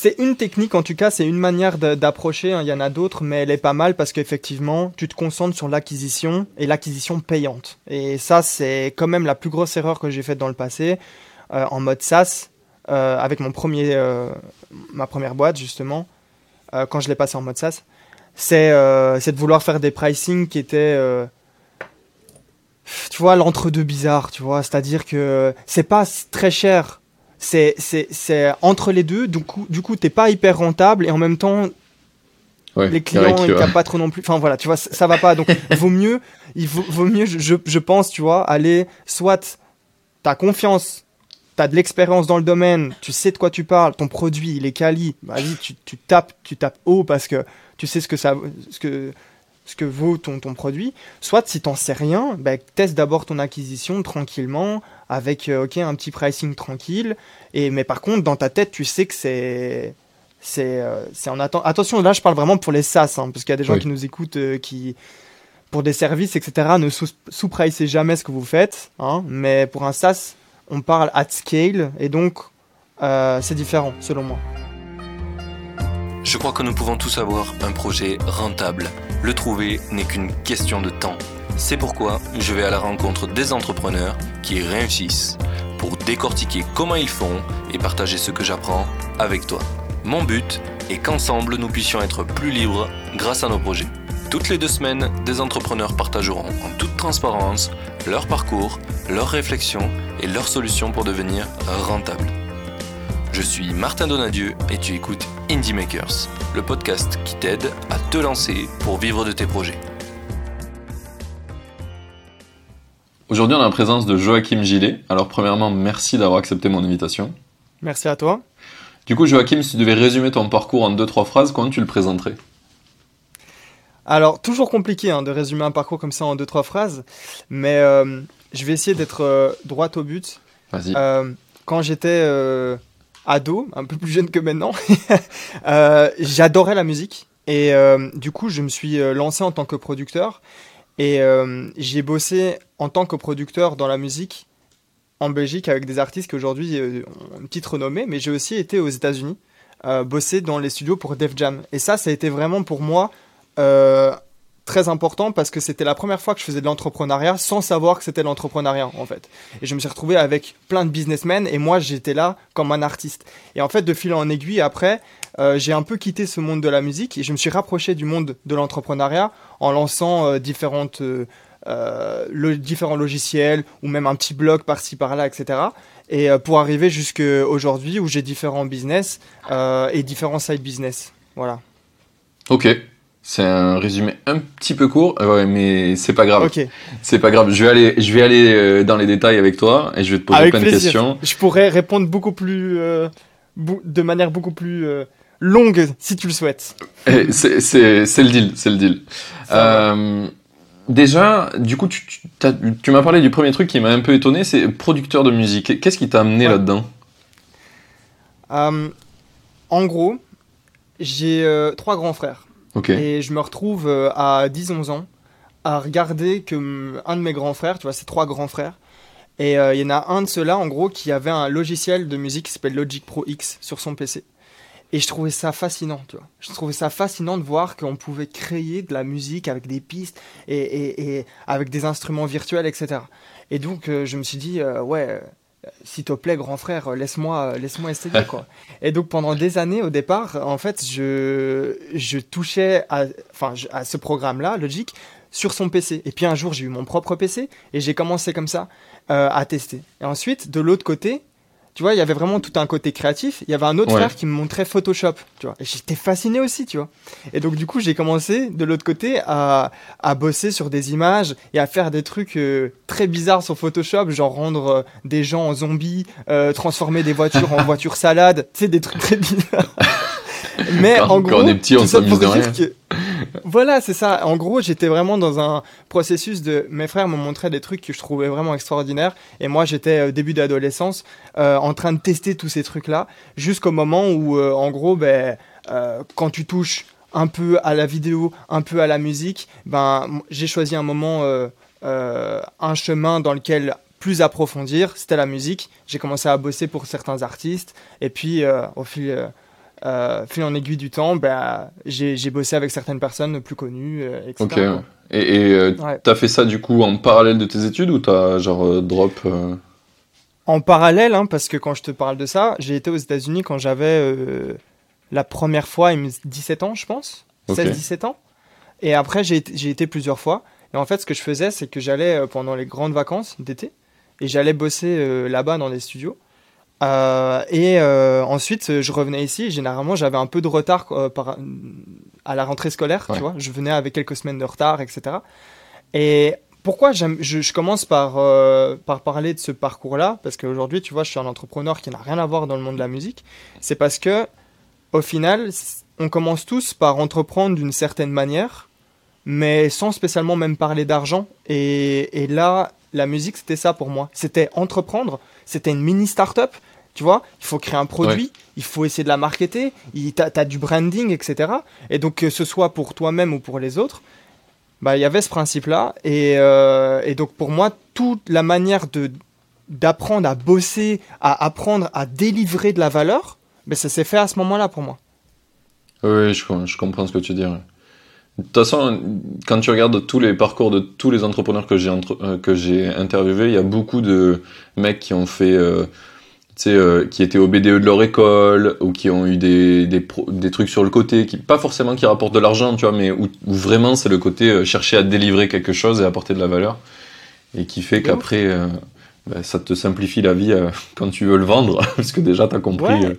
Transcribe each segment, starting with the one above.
C'est une technique, en tout cas, c'est une manière d'approcher. hein. Il y en a d'autres, mais elle est pas mal parce qu'effectivement, tu te concentres sur l'acquisition et l'acquisition payante. Et ça, c'est quand même la plus grosse erreur que j'ai faite dans le passé, euh, en mode SaaS, euh, avec mon premier, euh, ma première boîte, justement, quand je l'ai passé en mode SaaS. C'est de vouloir faire des pricing qui étaient. tu vois, l'entre-deux bizarre, tu vois. C'est-à-dire que c'est pas très cher. C'est c'est- c'est entre les deux. Du coup, du coup t'es pas hyper rentable et en même temps, Ouais, les clients, ils capent pas trop non plus. Enfin voilà, tu vois, ça, va pas. Donc, vaut mieux, il vaut, vaut mieux, je, je, je pense, tu vois, aller soit t'as confiance, t'as de l'expérience dans le domaine, tu sais de quoi tu parles, ton produit, il est quali. Vas-y, tu, tu tapes, tu tapes haut parce que tu sais ce que ça, ce que ce que vaut ton, ton produit. Soit si t'en sais rien, bah, teste d'abord ton acquisition tranquillement avec euh, ok un petit pricing tranquille. Et mais par contre dans ta tête tu sais que c'est c'est euh, c'est en attente. Attention là je parle vraiment pour les SaaS hein, parce qu'il y a des gens Oui. qui nous écoutent euh, qui pour des services etc ne sous- sous-pricez jamais ce que vous faites. Hein, mais pour un SaaS on parle at scale et donc euh, c'est différent selon moi. Je crois que nous pouvons tous avoir un projet rentable. Le trouver n'est qu'une question de temps. C'est pourquoi je vais à la rencontre des entrepreneurs qui réussissent pour décortiquer comment ils font et partager ce que j'apprends avec toi. Mon but est qu'ensemble nous puissions être plus libres grâce à nos projets. Toutes les deux semaines, des entrepreneurs partageront en toute transparence leur parcours, leurs réflexions et leurs solutions pour devenir rentables. Je suis Martin Donadieu et tu écoutes Indie Makers, le podcast qui t'aide à te lancer pour vivre de tes projets. Aujourd'hui, on est en présence de Joachim Gillet. Alors, premièrement, merci d'avoir accepté mon invitation. Merci à toi. Du coup, Joachim, si tu devais résumer ton parcours en deux, trois phrases, comment tu le présenterais? Alors, toujours compliqué hein, de résumer un parcours comme ça en deux, trois phrases, mais euh, je vais essayer d'être euh, droit au but. Vas-y. Euh, quand j'étais ado, un peu plus jeune que maintenant, j'adorais la musique. Et du coup, je me suis lancé en tant que producteur. Et euh, j'ai bossé en tant que producteur dans la musique en Belgique avec des artistes qui aujourd'hui euh, ont une petite renommée. Mais j'ai aussi été aux États-Unis, euh, bosser dans les studios pour Def Jam. Et ça, ça a été vraiment pour moi euh, très important parce que c'était la première fois que je faisais de l'entrepreneuriat sans savoir que c'était l'entrepreneuriat en fait. Et je me suis retrouvé avec plein de businessmen et moi j'étais là comme un artiste. Et en fait de fil en aiguille après, euh, j'ai un peu quitté ce monde de la musique et je me suis rapproché du monde de l'entrepreneuriat en lançant euh, différentes, euh, le- différents logiciels ou même un petit blog par-ci par-là, etc. Et pour arriver jusqu'à aujourd'hui où j'ai différents business et différents side business. Voilà. Ok. C'est un résumé un petit peu court, ouais, mais c'est pas grave. Ok. C'est pas grave. Je vais aller, je vais aller dans les détails avec toi et je vais te poser Avec plein de questions. Je pourrais répondre beaucoup plus, euh, de manière beaucoup plus euh, longue si tu le souhaites. C'est, c'est, c'est le deal, c'est le deal. Euh, déjà, du coup, tu, tu, m'as parlé du premier truc qui m'a un peu étonné, c'est producteur de musique. Qu'est-ce qui t'a amené Ouais. là-dedans? Euh, en gros, j'ai euh, trois grands frères et je me retrouve euh, à 10-11 ans à regarder que un de mes grands frères, tu vois, c'est trois grands frères, et euh, il y en a un de ceux-là, en gros, qui avait un logiciel de musique qui s'appelle Logic Pro X sur son PC. Et je trouvais ça fascinant, tu vois. Je trouvais ça fascinant de voir qu'on pouvait créer de la musique avec des pistes et, et- et avec des instruments virtuels, etc. Et donc, euh, je me suis dit, euh, ouais, euh, s'il te plaît, grand frère, laisse-moi laisse-moi essayer, quoi. Et donc, pendant des années, au départ, en fait, je, je touchais à, enfin, à ce programme-là, Logic, sur son PC. Et puis un jour, j'ai eu mon propre PC et j'ai commencé comme ça à tester. Et ensuite, de l'autre côté, tu vois, il y avait vraiment tout un côté créatif. Il y avait un autre Ouais. frère qui me montrait Photoshop, tu vois. Et j'étais fasciné aussi, tu vois. Et donc, du coup, j'ai commencé de l'autre côté à, à bosser sur des images et à faire des trucs euh, très bizarres sur Photoshop, genre rendre euh, des gens en zombies, euh, transformer des voitures en voitures salades, tu sais, des trucs très bizarres. Mais Quand- en quand gros, on est petit, on s'amuse de rien. que- Voilà, c'est ça. En gros, j'étais vraiment dans un processus de. Mes frères me montraient des trucs que je trouvais vraiment extraordinaires. Et moi, j'étais au début d'adolescence euh, en train de tester tous ces trucs-là. Jusqu'au moment où, euh, en gros, ben, euh, quand tu touches un peu à la vidéo, un peu à la musique, ben, j'ai choisi un moment, euh, euh, un chemin dans lequel plus approfondir, c'était la musique. J'ai commencé à bosser pour certains artistes. Et puis, euh, au fil. Euh, fil en aiguille du temps, bah, j'ai bossé avec certaines personnes plus connues, euh, etc. Ok. ouais. Et et, euh, Ouais. t'as fait ça du coup en parallèle de tes études ou t'as genre euh, drop euh, En parallèle, hein, parce que quand je te parle de ça, j'ai été aux États-Unis quand j'avais la première fois, il me- 17 ans, je pense. Ok. 16-17 ans. Et après, j'ai été- plusieurs fois. Et en fait, ce que je faisais, c'est que j'allais pendant les grandes vacances d'été et j'allais bosser là-bas dans des studios. Euh, et euh, ensuite, je revenais ici. et Généralement, j'avais un peu de retard euh, par, à la rentrée scolaire, Ouais. tu vois. Je venais avec quelques semaines de retard, etc. Et pourquoi je, je commence par, par parler de ce parcours-là? Parce qu'aujourd'hui, tu vois, je suis un entrepreneur qui n'a rien à voir dans le monde de la musique. C'est parce que, au final, on commence tous par entreprendre d'une certaine manière, mais sans spécialement même parler d'argent. Et, et là, la musique, c'était ça pour moi. C'était entreprendre, c'était une mini start-up. Tu vois, il faut créer un produit, il faut essayer de la marketer, t'as as du branding, etc. Et donc, que ce soit pour toi-même ou pour les autres, bah, il y avait ce principe-là. Et, euh, et donc, pour moi, toute la manière d'apprendre à bosser, à apprendre à délivrer de la valeur, ben, ça s'est fait à ce moment-là pour moi. Oui, je, com- je comprends ce que tu dis. ouais. De toute façon, quand tu regardes tous les parcours de tous les entrepreneurs que j'ai entre- euh, que j'ai interviewés, il y a beaucoup de mecs qui ont fait, euh, tu euh, qui étaient au BDE de leur école ou qui ont eu des, des, trucs sur le côté, qui pas forcément qui rapportent de l'argent, tu vois, mais où, où vraiment c'est le côté euh, chercher à délivrer quelque chose et apporter de la valeur, et qui fait qu'après, euh, bah, ça te simplifie la vie euh, quand tu veux le vendre, parce que déjà t'as compris. Ouais.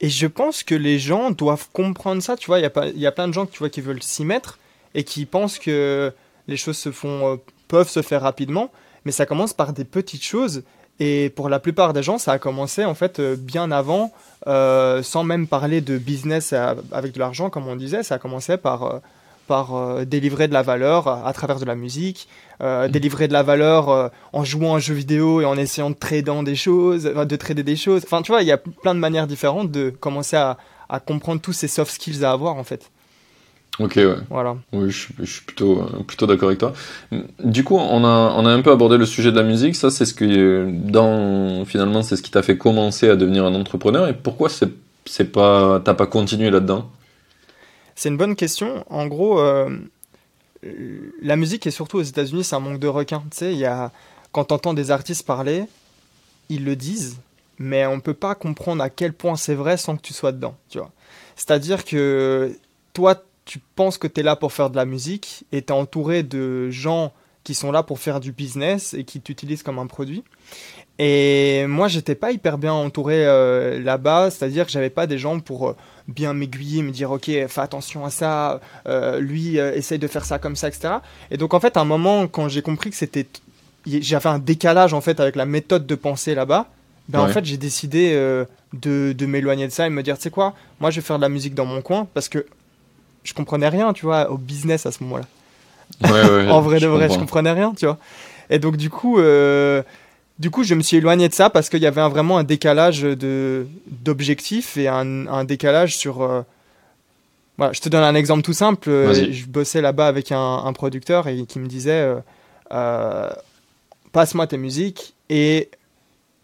Et je pense que les gens doivent comprendre ça. Tu vois, il y, y a plein de gens tu vois, qui veulent s'y mettre et qui pensent que les choses se font, peuvent se faire rapidement, mais ça commence par des petites choses. Et pour la plupart des gens, ça a commencé en fait euh, bien avant, euh, sans même parler de business avec de l'argent, comme on disait. Ça a commencé par, euh, par euh, délivrer de la valeur à travers de la musique, euh, délivrer de la valeur en jouant à un jeu vidéo et en essayant de trader des choses, de trader des choses. Enfin, tu vois, il y a plein de manières différentes de commencer à, à comprendre tous ces soft skills à avoir en fait. Ok, ouais. Voilà. Oui, je suis, je suis plutôt, euh, plutôt d'accord avec toi. Du coup, on a, on a un peu abordé le sujet de la musique. Ça, c'est ce que, dans, finalement, c'est ce qui t'a fait commencer à devenir un entrepreneur. Et pourquoi c'est, c'est pas, t'as pas continué là-dedans? C'est une bonne question. En gros, euh, la musique et surtout aux États-Unis, c'est un manque de requins. Tu sais, il y a quand t'entends des artistes parler, ils le disent, mais on peut pas comprendre à quel point c'est vrai sans que tu sois dedans. Tu vois. C'est-à-dire que toi, tu penses que tu es là pour faire de la musique et tu es entouré de gens qui sont là pour faire du business et qui t'utilisent comme un produit. Et moi, j'étais pas hyper bien entouré euh, là-bas, c'est-à-dire que j'avais pas des gens pour euh, bien m'aiguiller, me dire ok, fais attention à ça, euh, lui essaye de faire ça comme ça, etc. Et donc en fait, à un moment, quand j'ai compris que c'était, j'avais un décalage en fait avec la méthode de pensée là-bas, ben en fait, j'ai décidé de, de m'éloigner de ça et me dire, tu sais quoi, moi je vais faire de la musique dans mon coin parce que je comprenais rien, tu vois, au business à ce moment-là. Ouais, ouais, en vrai de vrai, je comprenais rien, tu vois. Et donc du coup, euh, du coup, je me suis éloigné de ça parce qu'il y avait un- vraiment un décalage de d'objectifs et un, un décalage sur. euh, Voilà, je te donne un exemple tout simple. Euh. Je bossais là-bas avec un, un producteur et qui me disait, euh, passe-moi tes musiques et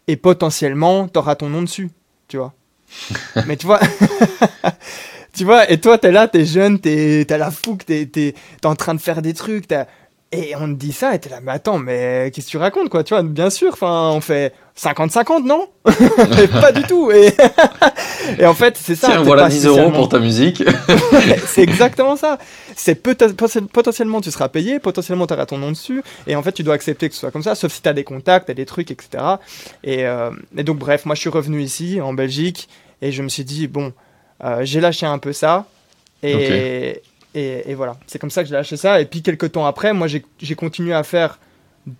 et potentiellement t'auras ton nom dessus, tu vois. Mais tu vois. Tu vois, et toi, t'es là, t'es jeune, t'es, t'as la fougue, t'es, t'es, t'es en train de faire des trucs, t'as- et on te dit ça, et t'es là, mais attends, mais qu'est-ce que tu racontes, quoi, tu vois, bien sûr, enfin, on fait 50-50, non? Mais Pas du tout, et, et en fait, c'est ça. Tiens, voilà pas 10 euros pour ta musique. c'est exactement ça. C'est potentiellement tu seras payé, potentiellement tu auras ton nom dessus, et en fait tu dois accepter que ce soit comme ça, sauf si tu as des contacts, t'as des trucs, etc. Et, euh, et donc bref, moi je suis revenu ici en Belgique et je me suis dit bon, j'ai lâché un peu ça et, et, et voilà, c'est comme ça que j'ai lâché ça. Et puis quelques temps après, moi j'ai continué à faire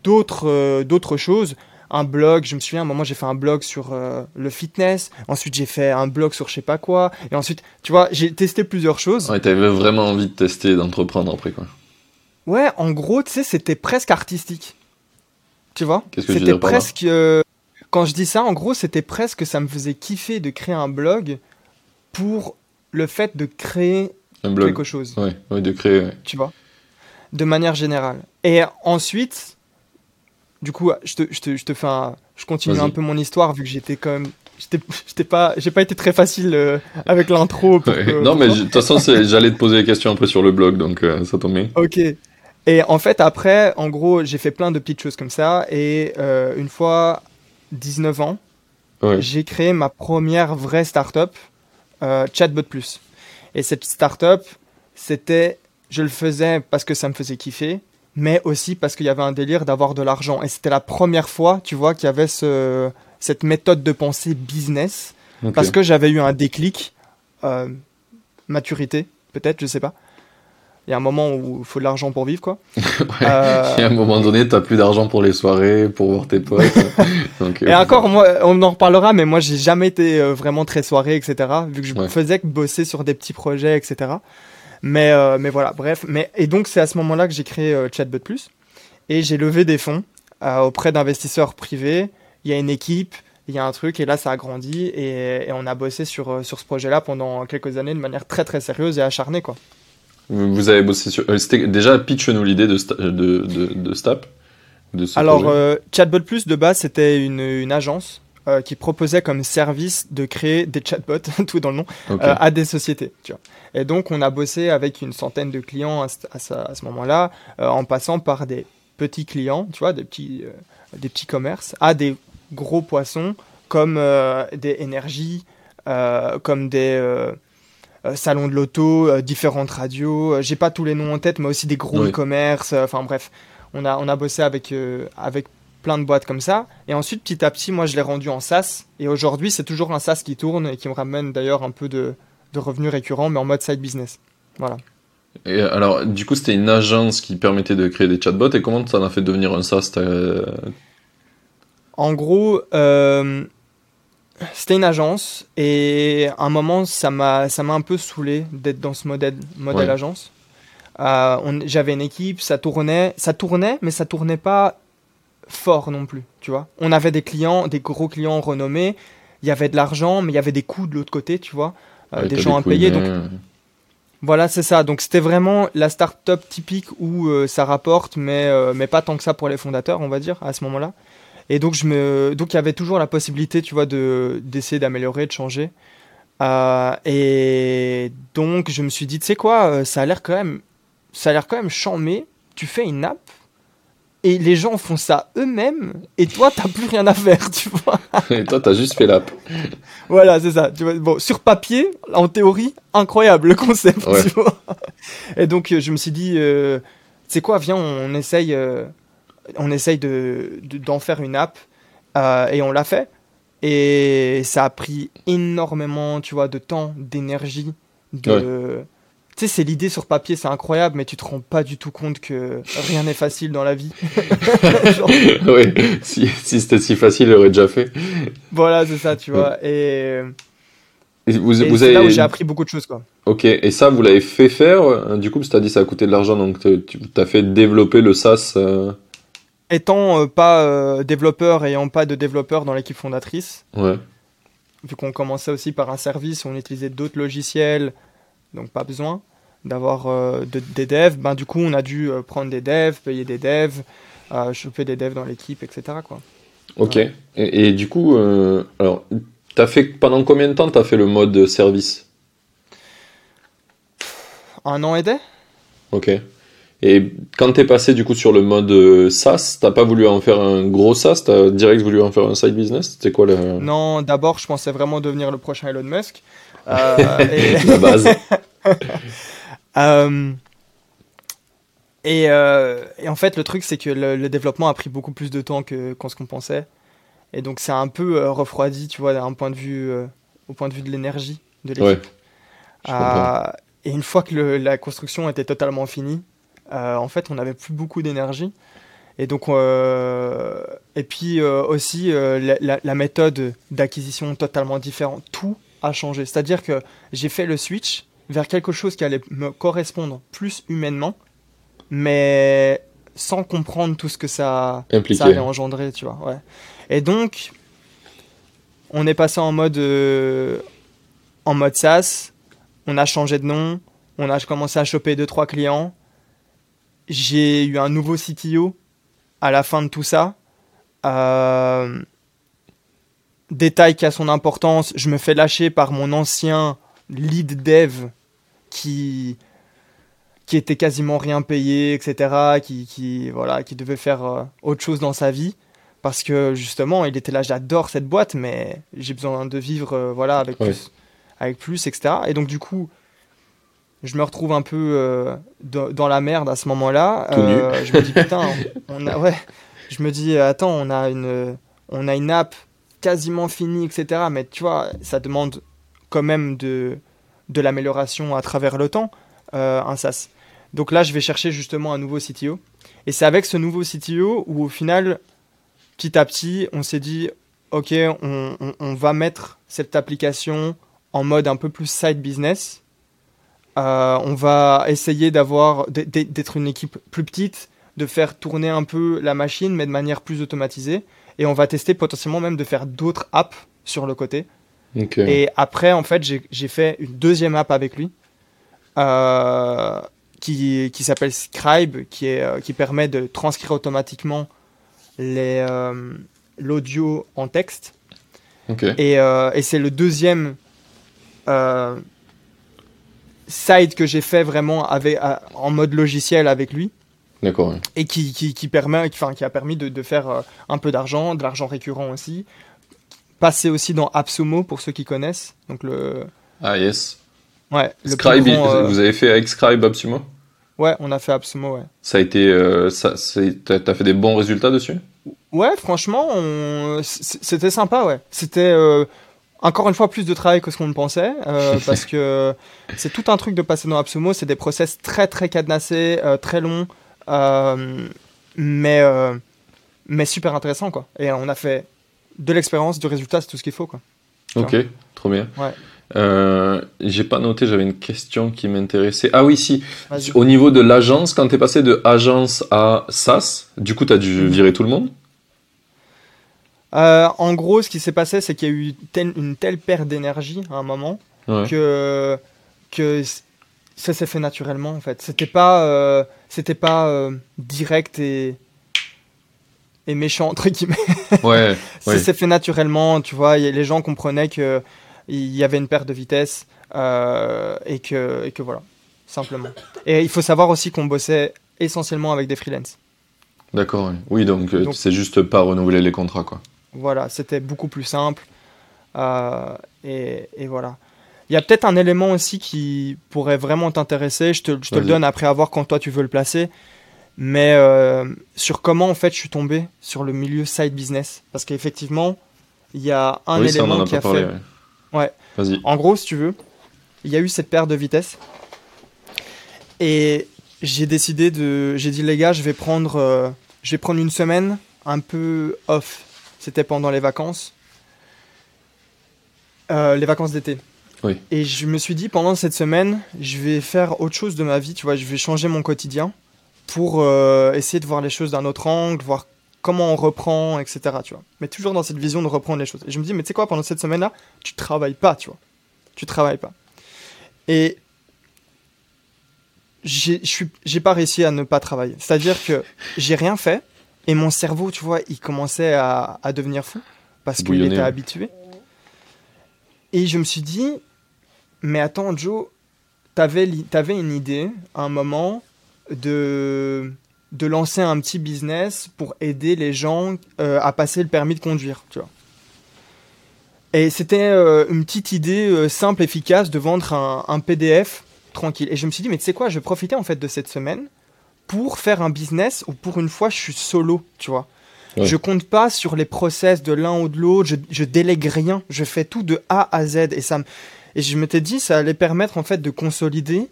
d'autres euh, d'autres choses. Un blog, je me souviens, à un moment j'ai fait un blog sur euh, le fitness, ensuite j'ai fait un blog sur je sais pas quoi, et ensuite, tu vois, j'ai testé plusieurs choses. Ouais, t'avais vraiment envie de tester, d'entreprendre après, quoi. Ouais, en gros, tu sais, c'était presque artistique. Tu vois? C'était presque. euh, quand je dis ça, en gros, c'était presque que ça me faisait kiffer de créer un blog pour le fait de créer Un blog. quelque chose. Ouais, de créer. ouais. Tu vois De manière générale. Et ensuite, du coup, je te, je te, je te fais un. Je continue un peu mon histoire vu que j'étais quand même j'étais pas, j'ai pas été très facile euh, avec l'intro. non, mais de toute façon, j'allais te poser des questions après sur le blog, donc euh, ça tombe bien. Ok. Et en fait, après, en gros, j'ai fait plein de petites choses comme ça. Et euh, une fois 19 ans, j'ai créé ma première vraie startup, Chatbot Plus. Et cette startup, c'était, je le faisais parce que ça me faisait kiffer, mais aussi parce qu'il y avait un délire d'avoir de l'argent. Et c'était la première fois, tu vois, qu'il y avait ce, cette méthode de pensée business parce que j'avais eu un déclic, euh, maturité peut-être, je sais pas. Il y a un moment où il faut de l'argent pour vivre, quoi. Euh, à un moment donné, tu n'as plus d'argent pour les soirées, pour voir tes potes. Et euh, encore, moi, on en reparlera, mais moi, j'ai jamais été vraiment très soirée, etc. Vu que je faisais que bosser sur des petits projets, etc. Mais, mais voilà, bref. Mais, et donc, c'est à ce moment-là que j'ai créé Chatbot Plus. Et j'ai levé des fonds auprès d'investisseurs privés il y a une équipe, il y a un truc, et là ça a grandi, et, on a bossé sur, euh, sur ce projet-là pendant quelques années de manière très très sérieuse et acharnée. Quoi. Vous avez bossé sur. Euh, déjà pitch-nous l'idée de, de, de, de, Stap de Alors, euh, Chatbot Plus de base c'était une, une agence qui proposait comme service de créer des chatbots, tout dans le nom, à des sociétés. Tu vois. Et donc, on a bossé avec une centaine de clients à, à, ce moment-là, en passant par des petits clients, tu vois, des petits, des petits commerces, à des gros poissons comme euh, des énergies, euh, comme des euh, salons de l'auto, différentes radios. J'ai pas tous les noms en tête, mais aussi des gros e-commerce. Enfin bref, on a, on a bossé avec, avec plein de boîtes comme ça. Et ensuite, petit à petit, moi, je l'ai rendu en SaaS. Et aujourd'hui, c'est toujours un SaaS qui tourne et qui me ramène d'ailleurs un peu de, de, revenus récurrents, mais en mode side business. Voilà. Et alors, du coup, c'était une agence qui permettait de créer des chatbots. Et comment ça en a fait devenir un SaaS en gros, euh, c'était une agence et à un moment, ça m'a, ça m'a un peu saoulé d'être dans ce modèle, modèle agence. Euh, j'avais une équipe, ça tournait, ça tournait, mais ça tournait pas fort non plus, tu vois. On avait des clients, des gros clients renommés, il y avait de l'argent, mais il y avait des coûts de l'autre côté, tu vois, euh, des gens à payer. Donc, voilà, c'est ça. Donc c'était vraiment la start-up typique où ça rapporte, mais, mais pas tant que ça pour les fondateurs, on va dire, à ce moment-là. Et donc, je me... donc il y avait toujours la possibilité, tu vois, de, d'essayer d'améliorer, de changer. Euh, et donc, je me suis dit, tu sais quoi, euh, ça a l'air quand même, ça a l'air quand même chambé. Tu fais une app et les gens font ça eux-mêmes et toi, t'as plus rien à faire, tu vois. Et toi, t'as juste fait l'app. voilà, c'est ça. Tu vois, bon, sur papier, en théorie, incroyable le concept, tu vois. Et donc, je me suis dit, euh, tu sais quoi, viens, on, essaye on essaye de, d'en faire une app euh, et on l'a fait. Et ça a pris énormément, tu vois, de temps, d'énergie. De... Tu sais, c'est l'idée sur papier, c'est incroyable, mais tu te rends pas du tout compte que rien n'est facile dans la vie. Oui, si, c'était si facile, il aurait déjà fait. Voilà, c'est ça, tu vois. Et, vous, avez... là où j'ai appris beaucoup de choses, quoi. Ok, et ça, vous l'avez fait faire, du coup, tu as dit ça a coûté de l'argent, donc tu as fait développer le SaaS. Euh, étant euh, pas euh, développeur, ayant pas de développeur dans l'équipe fondatrice, vu qu'on commençait aussi par un service, on utilisait d'autres logiciels, donc pas besoin d'avoir euh, des devs, ben, du coup on a dû prendre des devs, payer des devs, choper des devs dans l'équipe, etc. Quoi. Ok, et, du coup, alors, as fait, pendant combien de temps tu as fait le mode service? Un an et des Ok. Et quand tu es passé du coup sur le mode euh, SaaS, t'as pas voulu en faire un gros SaaS, t'as direct voulu en faire un side business? C'était quoi le... Non, d'abord je pensais vraiment devenir le prochain Elon Musk. Euh, La base. Euh, et, et, en fait le truc c'est que le, développement a pris beaucoup plus de temps que qu'on ce qu'on pensait. Et donc c'est un peu refroidi, tu vois, d'un point de vue, au point de vue de l'énergie de l'équipe. et une fois que la construction était totalement finie, euh, en fait, on n'avait plus beaucoup d'énergie. Et donc, euh, et puis euh, aussi la, méthode d'acquisition totalement différente. Tout a changé. C'est-à-dire que j'ai fait le switch vers quelque chose qui allait me correspondre plus humainement, mais sans comprendre tout ce que ça, ça allait engendrer, tu vois. Ouais. Et donc, on est passé en mode, en mode SaaS. On a changé de nom. On a commencé à choper deux trois clients j'ai eu un nouveau CTO à la fin de tout ça. Euh, détail qui a son importance, je me fais lâcher par mon ancien lead dev qui qui était quasiment rien payé, etc., qui, qui, voilà, qui devait faire euh, autre chose dans sa vie. Parce que justement, il était là, j'adore cette boîte, mais j'ai besoin de vivre euh, voilà, avec, Ouais. plus, avec plus, etc. Et donc, du coup, je me retrouve un peu euh, dans, dans la merde à ce moment-là. Nu. je me dis, putain, on a, ouais. Je me dis, attends, on a une, on a une app quasiment finie, etc. Mais tu vois, ça demande quand même de, de l'amélioration à travers le temps, euh, un SaaS. Donc là, je vais chercher justement un nouveau CTO. Et c'est avec ce nouveau CTO où au final, petit à petit, on s'est dit, OK, on, on- on va mettre cette application en mode un peu plus side business. Euh, on va essayer d'avoir d'être une équipe plus petite, de faire tourner un peu la machine, mais de manière plus automatisée. Et on va tester potentiellement même de faire d'autres apps sur le côté. Et après, en fait, j'ai fait une deuxième app avec lui euh, qui, qui s'appelle Scribe, qui, est, euh, qui permet de transcrire automatiquement euh, l'audio en texte. Et, et c'est le deuxième site que j'ai fait vraiment avec, à- en mode logiciel avec lui D'accord. ouais. et qui, qui, qui permet, qui, enfin, qui a permis de, de faire euh, un peu d'argent, de l'argent récurrent aussi. Passer aussi dans AppSumo pour ceux qui connaissent. Donc le, Ah yes. ouais, le Scribe, plus grand, euh, vous avez fait avec Scribe Absumo? Ouais, on a fait AppSumo, ouais. Ça a été, euh, ça, t'as fait des bons résultats dessus? Ouais, franchement, on- c'était sympa, ouais. C'était euh, encore une fois plus de travail que ce qu'on ne pensait, euh, parce que c'est tout un truc de passer dans AppSumo, c'est des process très très cadenassés, euh, très longs, euh, mais, mais super intéressant, quoi. Et on a fait de l'expérience, du résultat, c'est tout ce qu'il faut, quoi. Ok, trop bien. Ouais. J'ai pas noté, j'avais une question qui m'intéressait. Ah oui, si. Au niveau de l'agence, quand t'es passé de agence à SaaS, du coup, t'as dû Mhm. virer tout le monde Euh, en gros, ce qui s'est passé, c'est qu'il y a eu tel- une telle perte d'énergie à un moment Ouais. que, ça s'est fait naturellement en fait. C'était pas, euh, c'était pas euh, direct et, et méchant entre guillemets. Ouais, ça ouais. s'est fait naturellement, tu vois. y Les gens comprenaient que il y avait une perte de vitesse et que et que voilà, simplement. Et il faut savoir aussi qu'on bossait essentiellement avec des freelances. D'accord. Oui, donc, Donc- c'est juste pas renouveler les contrats, quoi. Voilà, c'était beaucoup plus simple. Euh, et, et voilà. Il y a peut-être un élément aussi qui pourrait vraiment t'intéresser. Je te, je te le donne après à voir quand toi tu veux le placer. Mais euh, sur comment en fait je suis tombé sur le milieu side business. Parce qu'effectivement, il y a un oui, ça, on en élément a qui a parlé. fait. ouais. Ouais. Vas-y. En gros, si tu veux, il y a eu cette perte de vitesse. Et j'ai décidé de. J'ai dit, les gars, je vais prendre, euh, je vais prendre une semaine un peu off. C'était pendant les vacances. Euh, les vacances d'été. Oui. Et je me suis dit, pendant cette semaine, je vais faire autre chose de ma vie. Tu vois, je vais changer mon quotidien pour euh, essayer de voir les choses d'un autre angle, voir comment on reprend, etc. Tu vois. Mais toujours dans cette vision de reprendre les choses. Et je me dis, mais tu sais quoi, pendant cette semaine-là, tu travailles pas, tu vois. Tu travailles pas. Et j'ai pas réussi à ne pas travailler. C'est-à-dire que j'ai rien fait et mon cerveau, tu vois, il commençait à, à devenir fou parce qu'il était habitué. Et je me suis dit, mais attends, Joe, t'avais une idée à un moment de, de lancer un petit business pour aider les gens euh, à passer le permis de conduire, tu vois. Et c'était euh, une petite idée euh, simple, efficace de vendre un, un PDF tranquille. Et je me suis dit, mais tu sais quoi, je vais profiter en fait de cette semaine pour faire un business où pour une fois je suis solo, tu vois. Ouais. Je compte pas sur les process de l'un ou de l'autre, je, je délègue rien, je fais tout de A à Z. Et, ça me- et je m'étais dit, ça allait permettre en fait de consolider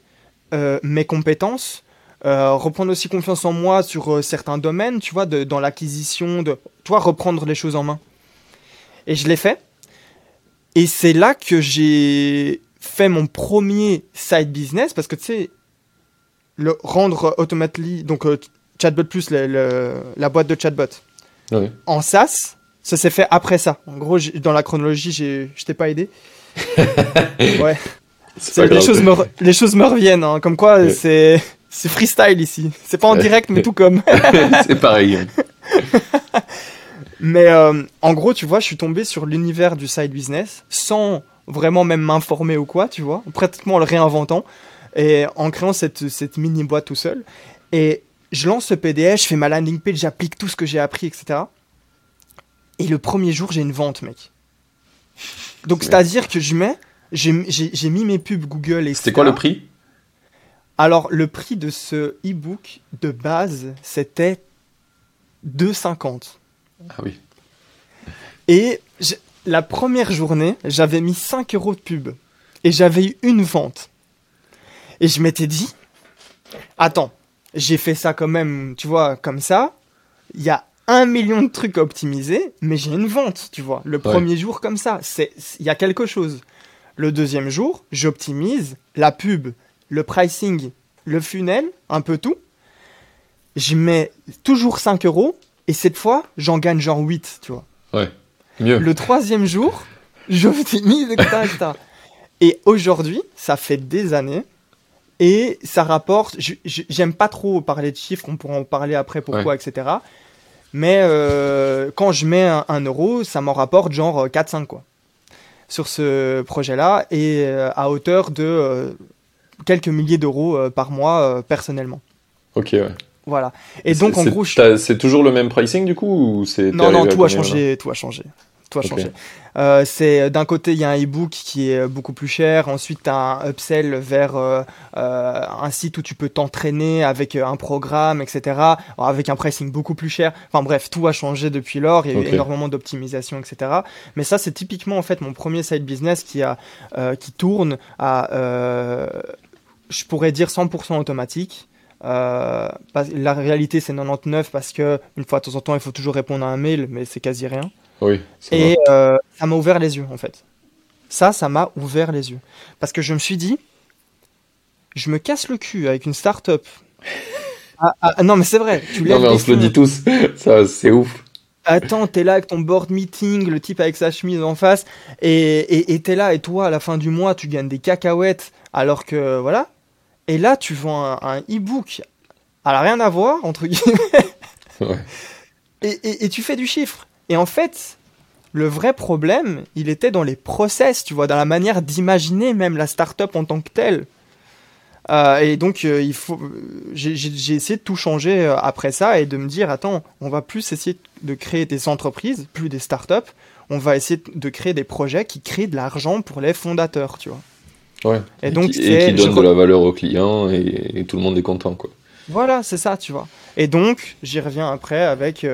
euh, mes compétences, euh, reprendre aussi confiance en moi sur euh, certains domaines, tu vois, de- dans l'acquisition, de, tu vois, reprendre les choses en main. Et je l'ai fait. Et c'est là que j'ai fait mon premier side business parce que tu sais, le rendre automatically, donc euh, Chatbot Plus, le- le- la boîte de chatbot, en SaaS, ça s'est fait après ça. En gros, dans la chronologie, je t'ai pas aidé. ouais, pas les, choses me, les choses me reviennent, hein, comme quoi c'est c'est freestyle ici. C'est pas en direct, mais tout comme. c'est pareil. Mais euh, en gros, tu vois, je suis tombé sur l'univers du side business sans vraiment même m'informer ou quoi, tu vois, pratiquement le réinventant et en créant cette, cette mini boîte tout seul. Et je lance ce PDF, je fais ma landing page, j'applique tout ce que j'ai appris, etc. Et le premier jour, j'ai une vente, mec. Donc, c'est-à-dire que je mets, j'ai mis mes pubs Google et C'était quoi le prix? Alors, le prix de ce e-book de base, c'était 2,50. Ah oui. Et la première journée, j'avais mis 5 euros de pub. Et j'avais eu une vente. Et je m'étais dit, attends, j'ai fait ça quand même, tu vois, comme ça. Il y a un million de trucs à optimiser, mais j'ai une vente, tu vois. Le premier jour comme ça, c'est il y a quelque chose. Le deuxième jour, j'optimise la pub, le pricing, le funnel, un peu tout. Je mets toujours 5 euros, et cette fois, j'en gagne genre 8, tu vois. Mieux. Le troisième jour, j'optimise, etc., etc. Et aujourd'hui, ça fait des années. Et ça rapporte. J'aime pas trop parler de chiffres, on pourra en parler après pourquoi, etc. Mais euh, quand je mets un, un euro, ça m'en rapporte genre 4-5 quoi. Sur ce projet-là. Et euh, à hauteur de euh, quelques milliers d'euros euh, par mois euh, personnellement. Ok, ouais. Voilà. Et donc en gros, je C'est toujours le même pricing du coup ou Non, non, tout a changé, tout a changé. Tout a changé. Euh, c'est d'un côté, il y a un e-book qui est beaucoup plus cher. Ensuite, tu as un upsell vers euh, euh, un site où tu peux t'entraîner avec euh, un programme, etc. Avec un pricing beaucoup plus cher. Enfin bref, tout a changé depuis lors. Il y a eu énormément d'optimisation, etc. Mais ça, c'est typiquement en fait mon premier side business qui a euh, qui tourne à, euh, je pourrais dire 100% automatique. Euh, la réalité c'est 99 parce que une fois de temps en temps il faut toujours répondre à un mail mais c'est quasi rien Oui. ça et euh, ça m'a ouvert les yeux, en fait. Ça, ça m'a ouvert les yeux. Parce que je me suis dit, je me casse le cul avec une start-up. Ah, ah, non, mais c'est vrai. Tu Non mais on se le dit tous. Ça c'est ouf. Attends, t'es là avec ton board meeting, le type avec sa chemise en face, et t'es là, et toi, à la fin du mois, tu gagnes des cacahuètes, alors que, voilà. Et là, tu vends un, un e-book. Elle a rien à voir, entre guillemets. Ouais. et, et- et tu fais du chiffre. Et en fait, le vrai problème, il était dans les process, tu vois, dans la manière d'imaginer même la startup en tant que telle. Euh, et donc, euh, il faut, j'ai essayé de tout changer euh, après ça et de me dire, attends, on va plus essayer de créer des entreprises, plus des startups. On va essayer de créer des projets qui créent de l'argent pour les fondateurs, tu vois. Ouais. Et donc, qui, et qui je donne re- de la valeur aux clients et, et tout le monde est content quoi. Voilà, c'est ça, tu vois. Et donc, j'y reviens après avec.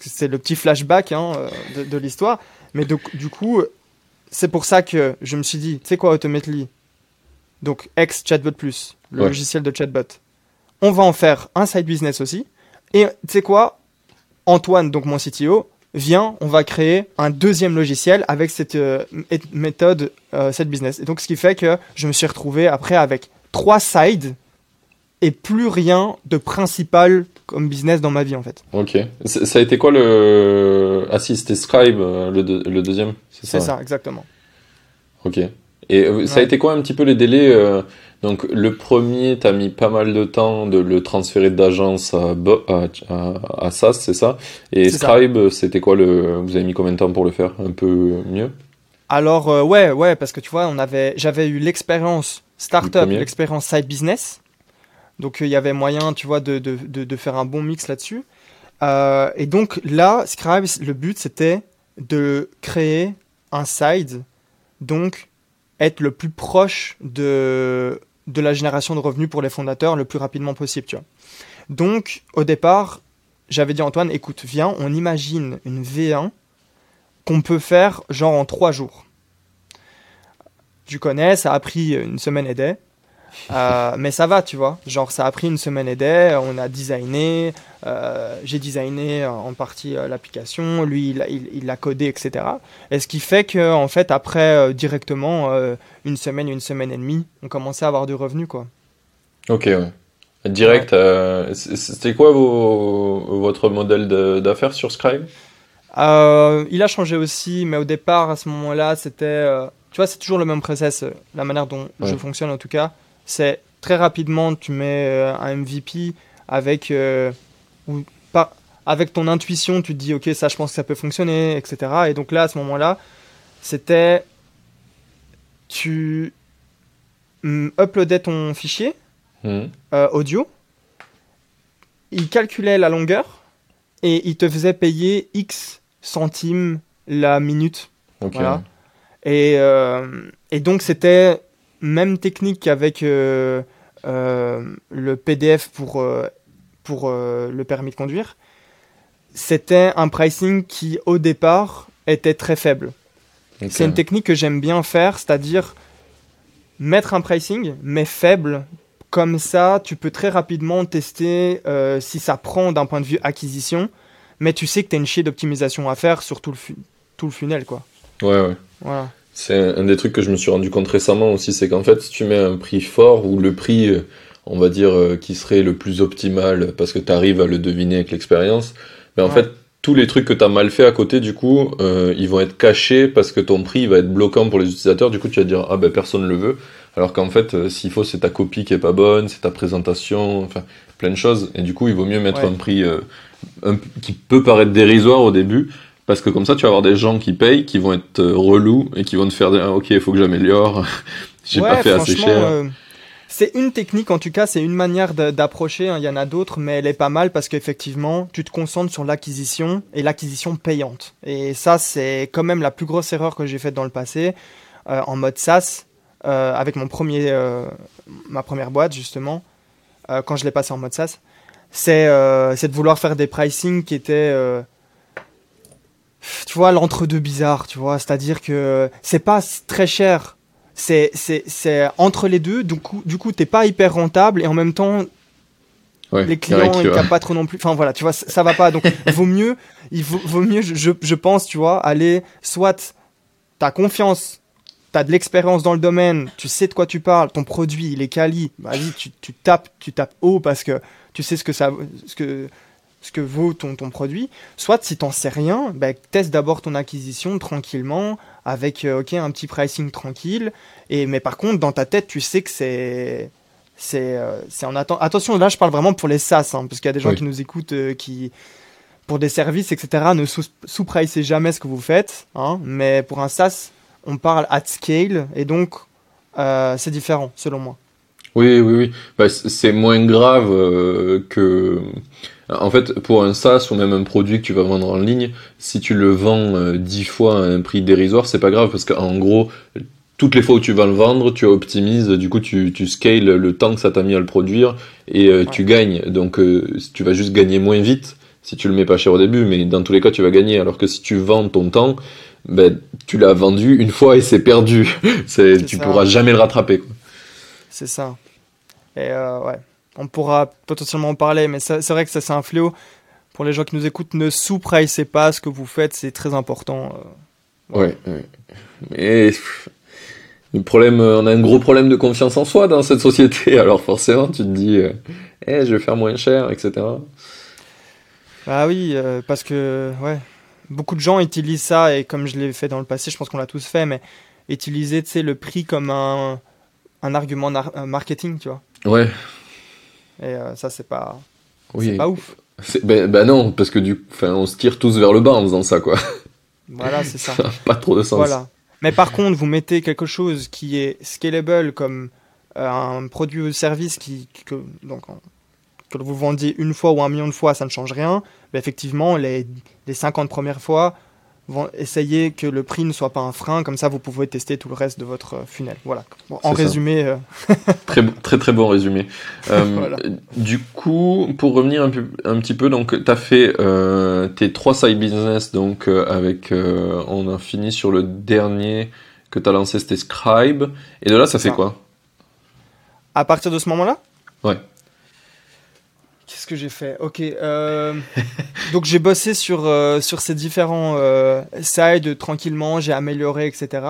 Euh, euh, c'est le petit flashback hein, euh, de, de l'histoire. Mais du coup, c'est pour ça que je me suis dit, tu sais quoi, Automately Donc, ex-Chatbot Plus, le Ouais. logiciel de chatbot. On va en faire un side business aussi. Et tu sais quoi? Antoine, donc mon CTO, vient, on va créer un deuxième logiciel avec cette euh, mé- méthode euh, side business. Et donc, ce qui fait que je me suis retrouvé après avec trois sides et plus rien de principal comme business dans ma vie en fait. Ok. Ça a été quoi le ah si c'était Scribe euh, le, deux- le deuxième? C'est ça. Ça, exactement. Ok. Et euh, ça a été quoi un petit peu les délais euh, Donc le premier, t'as mis pas mal de temps de le transférer d'agence à, à, à, à SaaS, c'est ça? Et. Scribe, c'était quoi le Vous avez mis combien de temps pour le faire Un peu mieux? Alors euh, ouais, ouais, parce que tu vois, on avait, j'avais eu l'expérience Le startup, l'expérience side business, donc euh, il y avait moyen, tu vois, de, de, de, faire un bon mix là-dessus. Euh, et donc là, Scribe, le but c'était de créer un side, donc être le plus proche de de la génération de revenus pour les fondateurs le plus rapidement possible, tu vois. Donc au départ, j'avais dit à Antoine, écoute, viens, on imagine une V1 qu'on peut faire genre en trois jours. Tu connais, ça a pris une semaine et des. Euh, mais ça va, tu vois. Genre, ça a pris une semaine et des. On a designé. euh, J'ai designé en partie euh, l'application. Lui, il, a- il, il l'a codé, etc. Et ce qui fait que, en fait, après, directement, une semaine, une semaine et demie, on commençait à avoir du revenu, quoi. Ok, ouais. Direct, c'était quoi vos, votre modèle d'affaires sur Scribe? Il a changé aussi, mais au départ, à ce moment-là, c'était. tu vois, c'est toujours le même process. La manière dont je fonctionne, en tout cas, c'est très rapidement, tu mets euh, un MVP avec. euh, ou pas, avec ton intuition, tu te dis, ok, ça, je pense que ça peut fonctionner, etc. Et donc là, à ce moment-là, c'était, tu mm, uploadais ton fichier Mhm. euh, audio, il calculait la longueur et il te faisait payer X centimes la minute. Voilà. Et, euh, et donc c'était même technique qu'avec euh, euh, le PDF pour, euh, pour le permis de conduire. C'était un pricing qui au départ était très faible. C'est une technique que j'aime bien faire, c'est-à-dire mettre un pricing, mais faible. Comme ça, tu peux très rapidement tester si ça prend d'un point de vue acquisition, mais tu sais que tu as une chier d'optimisation à faire sur tout le, tout le funnel. Quoi. Ouais, ouais. Voilà. C'est un des trucs que je me suis rendu compte récemment aussi, c'est qu'en fait, si tu mets un prix fort ou le prix, euh, on va dire, euh, qui serait le plus optimal parce que tu arrives à le deviner avec l'expérience, mais en Ouais. fait, tous les trucs que tu as mal fait à côté, du coup, euh, ils vont être cachés parce que ton prix va être bloquant pour les utilisateurs. Du coup, tu vas dire, ah ben personne le veut. Alors qu'en fait, euh, s'il faut, c'est ta copie qui est pas bonne, c'est ta présentation, enfin, plein de choses. Et du coup, il vaut mieux mettre Ouais. un prix euh, un- qui peut paraître dérisoire au début, parce que comme ça, tu vas avoir des gens qui payent, qui vont être euh, relous et qui vont te faire dire, ok, il faut que j'améliore, j'ai Ouais, pas fait assez cher. euh, c'est une technique, en tout cas, c'est une manière d'approcher. hein, Il y en a d'autres, mais elle est pas mal parce qu'effectivement, tu te concentres sur l'acquisition et l'acquisition payante. Et ça, c'est quand même la plus grosse erreur que j'ai faite dans le passé, euh, en mode SaaS, euh, avec mon premier, euh, ma première boîte, justement, quand je l'ai passé en mode SaaS. C'est c'est de vouloir faire des pricing qui étaient. Tu vois, l'entre-deux bizarre, tu vois. C'est-à-dire que c'est pas très cher. C'est, c'est, c'est entre les deux. Du coup, du coup t'es pas hyper rentable et en même temps, Ouais, les clients, ils capent pas trop non plus. Enfin voilà, tu vois, ça, ça va pas. Donc, vaut mieux, il vaut, vaut mieux, je, je, je pense, tu vois, aller soit t'as confiance, t'as de l'expérience dans le domaine, tu sais de quoi tu parles, ton produit, il est quali. Vas-y, tu, tu tapes, tu tapes haut parce que tu sais ce que ça, ce que, ce que vaut ton, ton produit. Soit si t'en sais rien, bah, teste d'abord ton acquisition tranquillement avec euh, ok un petit pricing tranquille. Et mais par contre, dans ta tête, tu sais que c'est c'est euh, en attente. Attention, là, je parle vraiment pour les SaaS, hein, parce qu'il y a des gens Oui. qui nous écoutent euh, qui pour des services, etc. Ne sous- sous-pricez jamais ce que vous faites, hein, mais pour un SaaS, on parle at scale et donc euh, c'est différent selon moi. Oui, oui, oui. Bah, c'est moins grave que. En fait, pour un SaaS ou même un produit que tu vas vendre en ligne, si tu le vends euh, 10 fois à un prix dérisoire, c'est pas grave parce qu'en gros, toutes les fois où tu vas le vendre, tu optimises, du coup, tu, tu scales le temps que ça t'a mis à le produire et euh, tu gagnes. Donc, euh, tu vas juste gagner moins vite si tu le mets pas cher au début, mais dans tous les cas, tu vas gagner. Alors que si tu vends ton temps, ben, tu l'as vendu une fois et c'est perdu. C'est, tu ça. pourras jamais le rattraper. C'est ça. Et euh, ouais, on pourra potentiellement en parler, mais c'est vrai que ça c'est un fléau. Pour les gens qui nous écoutent, ne sous-pricez pas ce que vous faites, c'est très important. euh. Ouais, ouais. Mais pff, le problème, euh, on a un gros problème de confiance en soi dans cette société. Alors forcément, tu te dis, euh, Eh, je vais faire moins cher, etc. Ah oui, euh, parce que ouais, beaucoup de gens utilisent ça et comme je l'ai fait dans le passé, je pense qu'on l'a tous fait, mais utiliser tu sais, le prix comme un, un argument marketing, tu vois. Ouais, Et euh, ça c'est pas, oui. pas ouf. Ben, ben non, parce que du, enfin, on se tire tous vers le bas en faisant ça, quoi. Voilà, c'est ça. Ça n'a pas trop de sens. Voilà. Mais par contre, vous mettez quelque chose qui est scalable comme euh, un produit ou service qui, que, donc, que vous vendiez une fois ou un million de fois, ça ne change rien. Mais effectivement, les, les 50 premières fois, vont essayer que le prix ne soit pas un frein. Comme ça, vous pouvez tester tout le reste de votre euh, funnel. Voilà. Bon, en résumé, euh, Très, très très bon résumé. Euh, Voilà. Du coup, pour revenir un, peu, un petit peu, donc tu as fait euh, tes trois side business, donc avec, on a fini sur le dernier que tu as lancé, c'était Scribe. Et de là, ça fait quoi? À partir de ce moment-là? Ouais. Qu'est-ce que j'ai fait Ok. euh, donc j'ai bossé sur, euh, sur ces différents euh, sides tranquillement, j'ai amélioré, etc.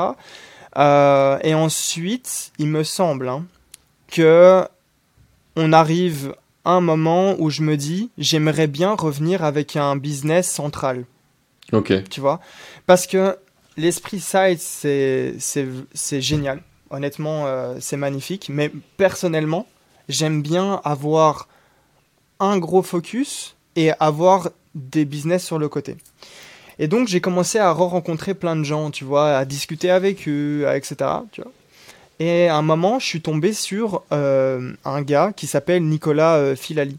Euh, et ensuite, il me semble hein, que on arrive à un moment où je me dis, j'aimerais bien revenir avec un business central Ok. tu vois? Parce que l'esprit side, c'est, génial. Honnêtement, c'est magnifique. Mais personnellement, j'aime bien avoir un gros focus et avoir des business sur le côté. Et donc j'ai commencé à re-rencontrer plein de gens, tu vois, à discuter avec eux, etc. Tu vois. Et à un moment, je suis tombé sur euh, un gars qui s'appelle Nicolas euh, Filali.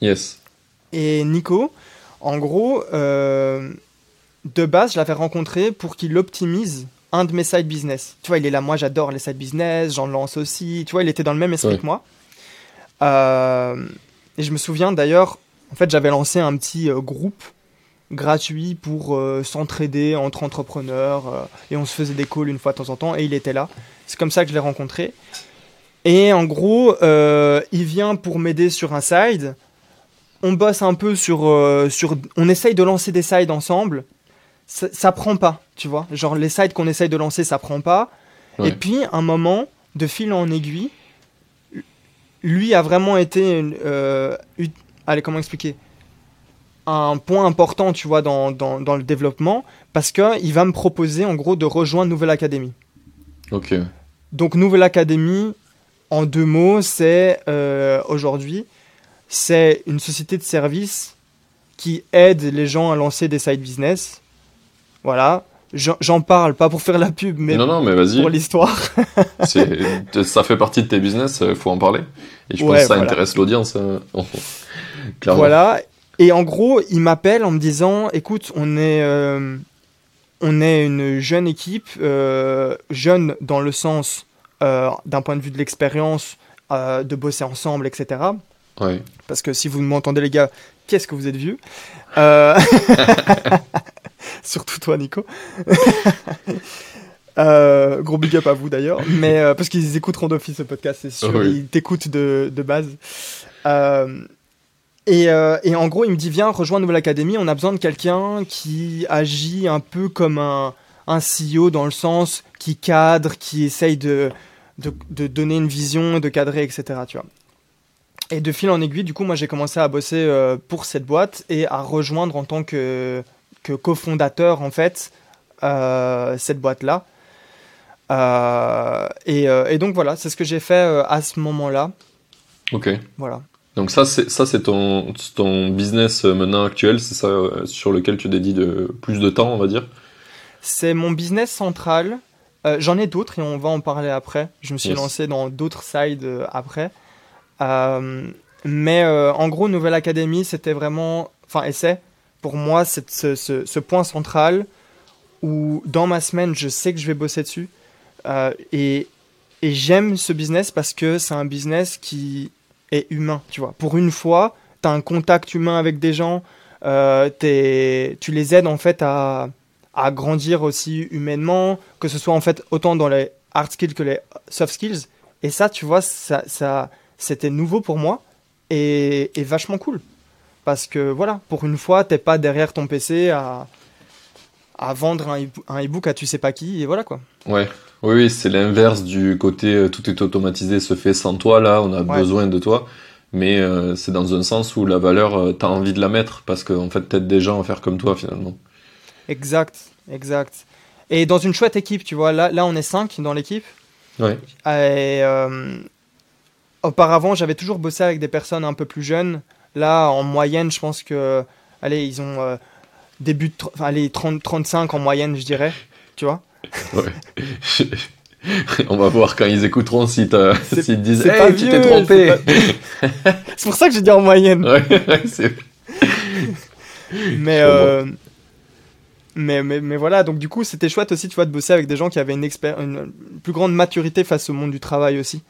Yes. Et Nico, en gros, euh, de base, je l'avais rencontré pour qu'il optimise un de mes side business. Tu vois, il est là, moi j'adore les side business, j'en lance aussi. Tu vois, il était dans le même esprit Ouais. que moi. Et je me souviens d'ailleurs, en fait, j'avais lancé un petit euh, groupe gratuit pour euh, s'entraider entre entrepreneurs euh, et on se faisait des calls une fois de temps en temps et il était là. C'est comme ça que je l'ai rencontré. Et en gros, il vient pour m'aider sur un side. On bosse un peu sur, sur. On essaye de lancer des sides ensemble. Ça, ça prend pas, tu vois. Genre, les sides qu'on essaye de lancer, ça prend pas. Ouais. Et puis, un moment, de fil en aiguille, lui a vraiment été. euh, allez, comment expliquer? Un point important, tu vois, dans, dans, dans le développement, parce qu'il va me proposer, en gros, de rejoindre Nouvelle Académie. Ok. Donc Nouvelle Académie, en deux mots, c'est euh, aujourd'hui, c'est une société de services qui aide les gens à lancer des side business. Voilà, J'en- parle pas pour faire la pub, mais non, non, mais vas-y. pour l'histoire. Ça fait partie de tes business, il faut en parler. Et je pense que ça voilà. intéresse l'audience. hein. Voilà. Et en gros, il m'appelle en me disant, écoute, on est, euh, on est une jeune équipe, euh, jeune dans le sens euh, d'un point de vue de l'expérience, euh, de bosser ensemble, etc. Ouais. Parce que si vous m'entendez, les gars, qu'est-ce que vous êtes vieux? Euh, Surtout toi, Nico. Euh, gros big up à vous d'ailleurs. Mais euh, parce qu'ils écouteront d'office ce podcast, c'est sûr. Oui. Ils t'écoutent de, de base. Euh, et, et en gros, il me dit Viens, rejoins Nouvelle Académie. On a besoin de quelqu'un qui agit un peu comme un, un CEO dans le sens qui cadre, qui essaye de, de, de donner une vision, de cadrer, etc. Tu vois. Et de fil en aiguille, du coup, moi j'ai commencé à bosser pour cette boîte et à rejoindre en tant que, que cofondateur, en fait, euh, cette boîte-là. Euh, et, euh, et donc voilà, c'est ce que j'ai fait euh, à ce moment-là. Ok. Voilà. Donc ça, c'est ça, c'est ton ton business euh, maintenant actuel, c'est ça euh, sur lequel tu dédies de plus de temps, on va dire? C'est mon business central. Euh, J'en ai d'autres et on va en parler après. Je me suis Yes. lancé dans d'autres sides euh, après. Euh, mais euh, en gros, Nouvelle Académie, c'était vraiment. Enfin, et c'est pour moi c'est ce, point central où dans ma semaine, je sais que je vais bosser dessus. Euh, et j'aime ce business parce que c'est un business qui est humain, tu vois. Pour une fois, tu as un contact humain avec des gens, euh, tu les aides en fait à, grandir aussi humainement, que ce soit en fait autant dans les hard skills que les soft skills. Et ça, tu vois, ça, c'était nouveau pour moi et vachement cool. Parce que voilà, pour une fois, t'es pas derrière ton PC à, à vendre un, un e-book à tu sais pas qui, et voilà quoi. Ouais. Oui, oui, c'est l'inverse du côté euh, tout est automatisé, se fait sans toi. Là, on a Ouais. besoin de toi. Mais euh, c'est dans un sens où la valeur, euh, t'as envie de la mettre parce qu'en en fait, t'aides des gens à faire comme toi finalement. Exact, exact. Et dans une chouette équipe, tu vois, là, là on est 5 dans l'équipe. Ouais. Et, euh, auparavant, j'avais toujours bossé avec des personnes un peu plus jeunes. Là, en moyenne, je pense que, allez, ils ont euh, début de, allez, 30, 35 en moyenne, je dirais. Tu vois Ouais. on va voir quand ils écouteront si s'ils disent, c'est hey, pas tu t'es trompé. C'est pour ça que j'ai dit en moyenne. ouais, ouais, c'est... mais, euh, mais, mais, mais voilà, donc du coup, c'était chouette aussi, tu vois, de bosser avec des gens qui avaient une, une plus grande maturité face au monde du travail aussi.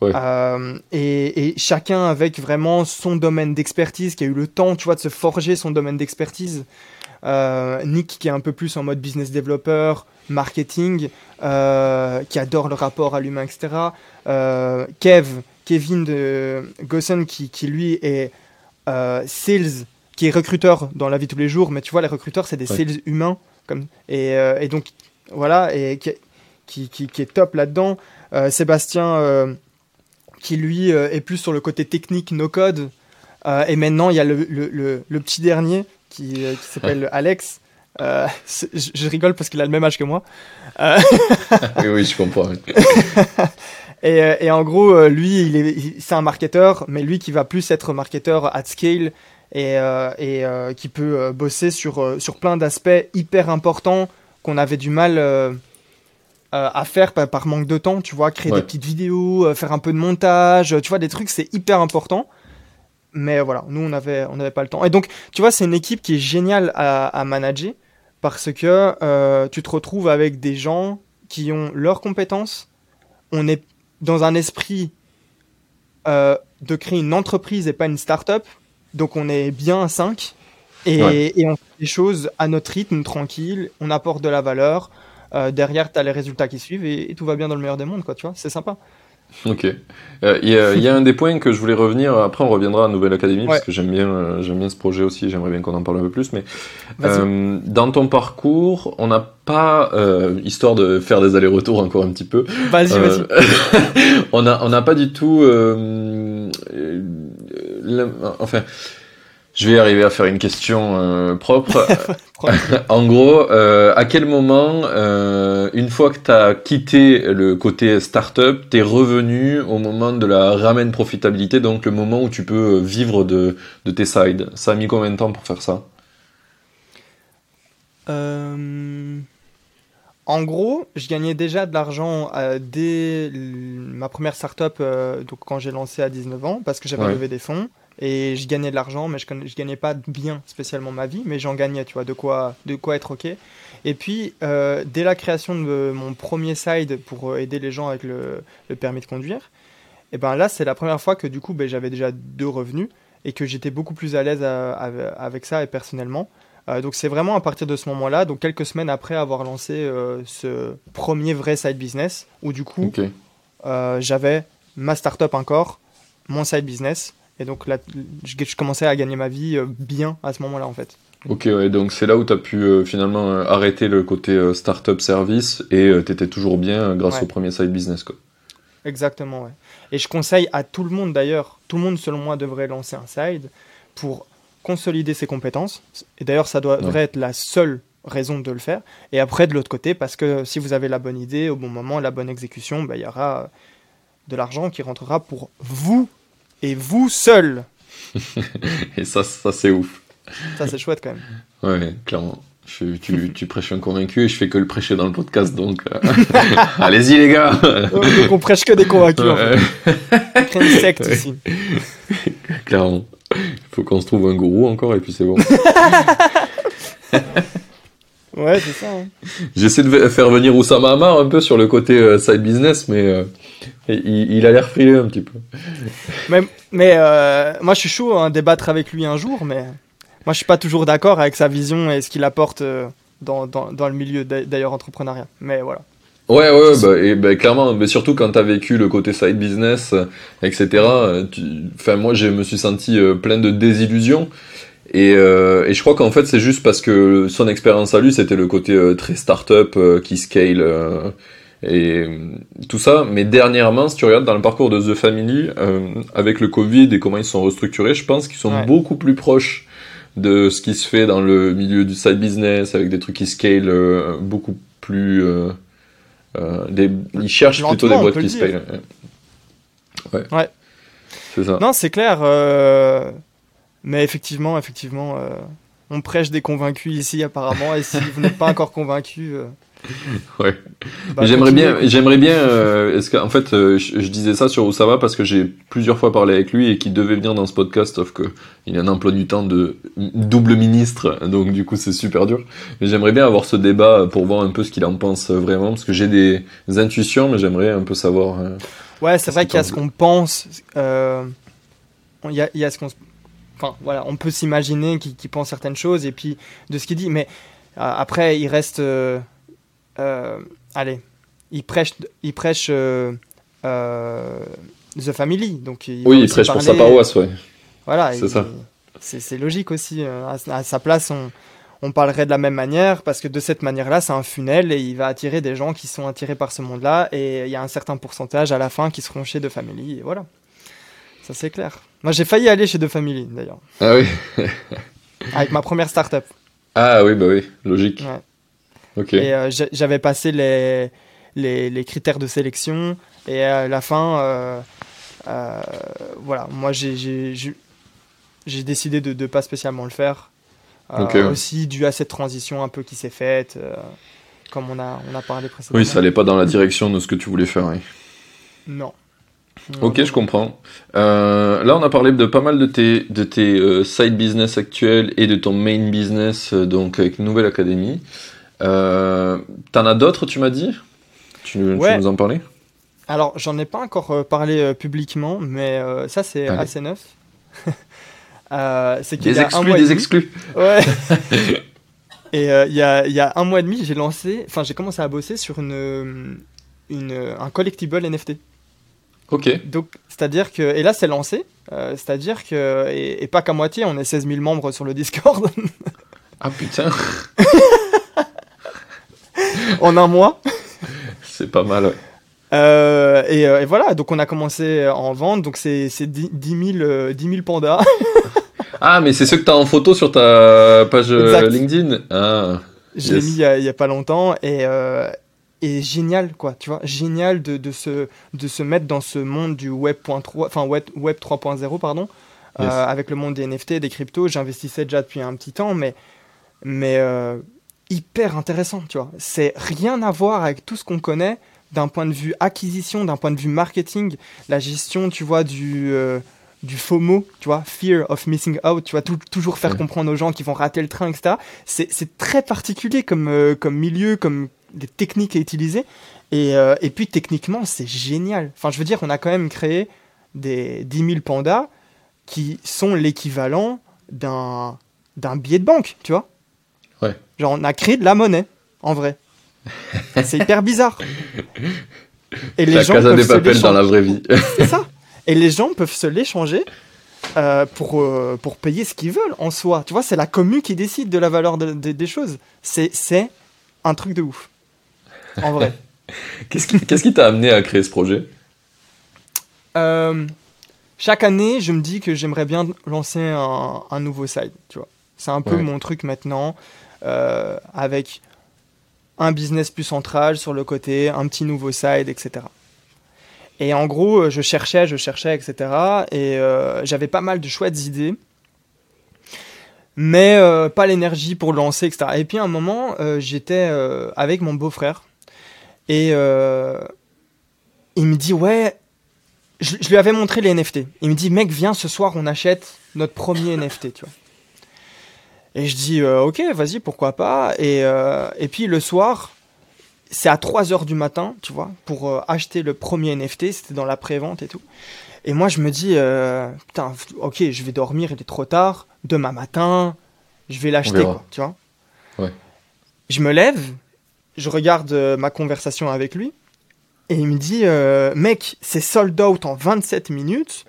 Ouais. Euh, et, et chacun avec vraiment son domaine d'expertise, qui a eu le temps, tu vois, de se forger son domaine d'expertise. Euh, Nick qui est un peu plus en mode business developer, marketing, euh, qui adore le rapport à l'humain, etc. Kev, Kevin de Gossen qui, qui lui est sales, qui est recruteur dans la vie de tous les jours, mais tu vois, les recruteurs, c'est des Ouais. sales humains. Comme, et, et donc, voilà, et qui, qui, qui- qui est top là-dedans. Sébastien, qui lui euh, est plus sur le côté technique, no code. Euh, et maintenant, il y a le, le, le- le petit dernier qui, euh, qui s'appelle Alex. Euh, je, je rigole parce qu'il a le même âge que moi. Euh, oui, oui, je comprends. et, et en gros, lui, il est, il- c'est un marketeur, mais lui qui va plus être marketeur at scale et, et qui peut bosser sur, sur plein d'aspects hyper importants qu'on avait du mal à faire par, manque de temps, tu vois, créer des petites vidéos, faire un peu de montage, tu vois, des trucs, c'est hyper important. Mais voilà, nous, on n'avait on avait pas le temps. Et donc, tu vois, c'est une équipe qui est géniale à, à manager parce que tu te retrouves avec des gens qui ont leurs compétences. On est dans un esprit euh, de créer une entreprise et pas une start-up. Donc on est bien à 5 et, et, on fait des choses à notre rythme, tranquille. On apporte de la valeur. Euh, derrière, tu as les résultats qui suivent et, tout va bien dans le meilleur des mondes, quoi, tu vois. C'est sympa. Ok. Euh, il y, a un des points que je voulais revenir. Après, on reviendra à Nouvelle Académie parce que j'aime bien, euh, j'aime bien ce projet aussi. J'aimerais bien qu'on en parle un peu plus. Mais euh, dans ton parcours, on n'a pas, histoire de faire des allers-retours encore un petit peu. Vas-y, vas-y. on n'a on n'a pas du tout. enfin je vais arriver à faire une question euh, propre. en gros, euh, à quel moment, euh, une fois que tu as quitté le côté startup, tu es revenu au moment de la ramène profitabilité, donc le moment où tu peux vivre de, de tes sides? Ça a mis combien de temps pour faire ça? En gros, je gagnais déjà de l'argent dès ma première startup, donc quand j'ai lancé à 19 ans, parce que j'avais levé des fonds et je gagnais de l'argent, mais je, je gagnais pas bien spécialement ma vie, mais j'en gagnais, tu vois, de quoi, de quoi être ok. Et puis, euh, dès la création de mon premier side pour aider les gens avec le, permis de conduire, et ben là, c'est la première fois que du coup, ben, j'avais déjà deux revenus et que j'étais beaucoup plus à l'aise avec ça et personnellement. Euh, donc c'est vraiment à partir de ce moment-là, donc quelques semaines après avoir lancé euh, ce premier vrai side business, où du coup, j'avais ma startup encore, mon side business, et donc là, je, commençais à gagner ma vie euh, bien à ce moment-là en fait. Ok, ouais, donc c'est là où tu as pu euh, finalement euh, arrêter le côté startup service et tu étais toujours bien grâce au premier side business. Quoi. Exactement, ouais. Et je conseille à tout le monde d'ailleurs, tout le monde selon moi devrait lancer un side pour consolider ses compétences. Et d'ailleurs, ça devrait être la seule raison de le faire. Et après, de l'autre côté, parce que si vous avez la bonne idée, au bon moment, la bonne exécution, bah, il y aura de l'argent qui rentrera pour vous et vous seul. et ça, ça c'est ouf. Ça, c'est chouette quand même. Ouais, clairement. tu, tu, prêches un convaincu et je fais que le prêcher dans le podcast, donc euh, allez-y les gars. donc on prêche que des convaincus. En fait. Une secte ici. Clairement. Il faut qu'on se trouve un gourou encore et puis c'est bon. ouais, c'est ça. Hein. J'essaie de faire venir Oussama Hamar un peu sur le côté euh, side business, mais euh, il, a l'air frileux un petit peu. Mais, mais euh, moi, je suis chaud à débattre avec lui un jour, mais moi, je suis pas toujours d'accord avec sa vision et ce qu'il apporte euh, dans, dans, dans, le milieu d'ailleurs entrepreneuriat. Mais voilà. Ouais, ouais, bah, et bah, clairement, mais surtout quand tu as vécu le côté side business, etc. Enfin, moi, je me suis senti euh, plein de désillusions. Et, et je crois qu'en fait, c'est juste parce que son expérience à lui, c'était le côté très start-up qui scale et euh, tout ça. Mais dernièrement, si tu regardes dans le parcours de The Family, euh, avec le Covid et comment ils sont restructurés, je pense qu'ils sont beaucoup plus proches de ce qui se fait dans le milieu du side business, avec des trucs qui scale euh, beaucoup plus... Euh, des, ils cherchent plutôt des boîtes qui scale. Ouais. ouais. C'est ça. Non, c'est clair. Mais effectivement, effectivement, on prêche des convaincus ici apparemment. Et si vous n'êtes pas encore convaincu ouais. Bah, j'aimerais bien, j'aimerais bien. Euh, est-ce qu'en fait, euh, je, disais ça sur va parce que j'ai plusieurs fois parlé avec lui et qu'il devait venir dans ce podcast, sauf que il a un emploi du temps de double ministre, donc du coup c'est super dur. Mais j'aimerais bien avoir ce débat pour voir un peu ce qu'il en pense vraiment, parce que j'ai des intuitions, mais j'aimerais un peu savoir. Euh, ouais, c'est vrai qu'il y a ce qu'on pense. Il y a, il y a ce qu'on. Enfin, voilà, on peut s'imaginer qu'il pense certaines choses et puis de ce qu'il dit, mais après, il reste euh, allez, il prêche, il prêche euh, euh, The Family. Donc oui, il prêche pour sa paroisse, ouais. Voilà, c'est ça. C'est logique aussi. À, sa place, on, on parlerait de la même manière parce que de cette manière-là, c'est un funnel et il va attirer des gens qui sont attirés par ce monde-là et il y a un certain pourcentage à la fin qui seront chez The Family et voilà. Ça c'est clair. Moi j'ai failli aller chez The Family d'ailleurs. Ah oui. Avec ma première startup. Ah oui, bah oui, logique. Ouais. Et euh, j'avais passé les, les, les, critères de sélection. Et à la fin, euh, euh, voilà, moi j'ai décidé de ne pas spécialement le faire. Euh, ouais. Aussi dû à cette transition un peu qui s'est faite, euh, comme on a, on a parlé précédemment. Oui, ça allait pas dans la direction de ce que tu voulais faire. oui. Non. Ok, je comprends. Euh, là, on a parlé de pas mal de tes, de tes euh, side business actuels et de ton main business, euh, donc avec Nouvelle Académie. Euh, T'en as d'autres, tu m'as dit? Tu, tu Ouais. nous en parlais? Alors, j'en ai pas encore euh, parlé euh, publiquement, mais ça, c'est assez neuf. C'est qu'il Des y a un mois des exclus. Ouais. et il y, a, y a un mois et demi, j'ai lancé, enfin, j'ai commencé à bosser sur une, une, un collectible NFT. Ok. Donc, c'est-à-dire que, et là, c'est lancé, euh, c'est-à-dire que, et, et pas qu'à moitié, on est 16 000 membres sur le Discord Ah putain, en un mois. c'est pas mal. ouais. Euh, et, euh, et voilà, donc on a commencé à en vendre, donc c'est c'est 10, 10 000, euh, 10 000 pandas. Ah, mais c'est ceux que t'as en photo sur ta page Exact. LinkedIn? Ah, Je l'ai mis il y, a, pas longtemps et, euh, et génial quoi, tu vois, génial de, de, se, de se mettre dans ce monde du web.3, enfin web, web 3.0 pardon, euh, avec le monde des NFT, des cryptos. J'investissais déjà depuis un petit temps, mais mais hyper intéressant, tu vois. C'est rien à voir avec tout ce qu'on connaît d'un point de vue acquisition, d'un point de vue marketing, la gestion, tu vois, du euh, du FOMO, tu vois, fear of missing out, tu vois, tou- toujours faire Ouais. comprendre aux gens qui vont rater le train, etc. C'est très particulier comme, euh, comme milieu, comme des techniques à utiliser. Et, euh, et puis techniquement, c'est génial. Enfin, je veux dire, on a quand même créé des 10 000 pandas qui sont l'équivalent d'un billet de banque, tu vois. Ouais. Genre, on a créé de la monnaie, en vrai. c'est hyper bizarre. Et la Casa peuvent des se Papel dans la vraie vie. C'est ça. Et les gens peuvent se l'échanger euh, pour, euh, pour payer ce qu'ils veulent en soi. Tu vois, c'est la commu qui décide de la valeur de- de- des choses. C'est un truc de ouf. En vrai. Qu'est-ce qui t'a amené à créer ce projet? Euh, chaque année, je me dis que j'aimerais bien lancer un, un nouveau site. Tu vois, c'est un peu Ouais. mon truc maintenant, euh, avec un business plus central sur le côté, un petit nouveau site, etc. Et en gros, euh, je cherchais, je cherchais, etc. Et euh, j'avais pas mal de chouettes idées, mais pas l'énergie pour lancer, etc. Et puis à un moment, j'étais avec mon beau-frère et il me dit ouais, je lui avais montré les NFT. Il me dit, mec, viens ce soir, on achète notre premier NFT, tu vois. Et je dis, euh, ok, vas-y, pourquoi pas. Et, euh, et puis le soir, c'est à 3h du matin, tu vois, pour euh, acheter le premier NFT. C'était dans la pré-vente et tout. Et moi, je me dis, putain, ok, je vais dormir, il est trop tard. Demain matin, je vais l'acheter, tu vois. Ouais. Je me lève, je regarde ma conversation avec lui. Et il me dit, mec, c'est sold out en 27 minutes.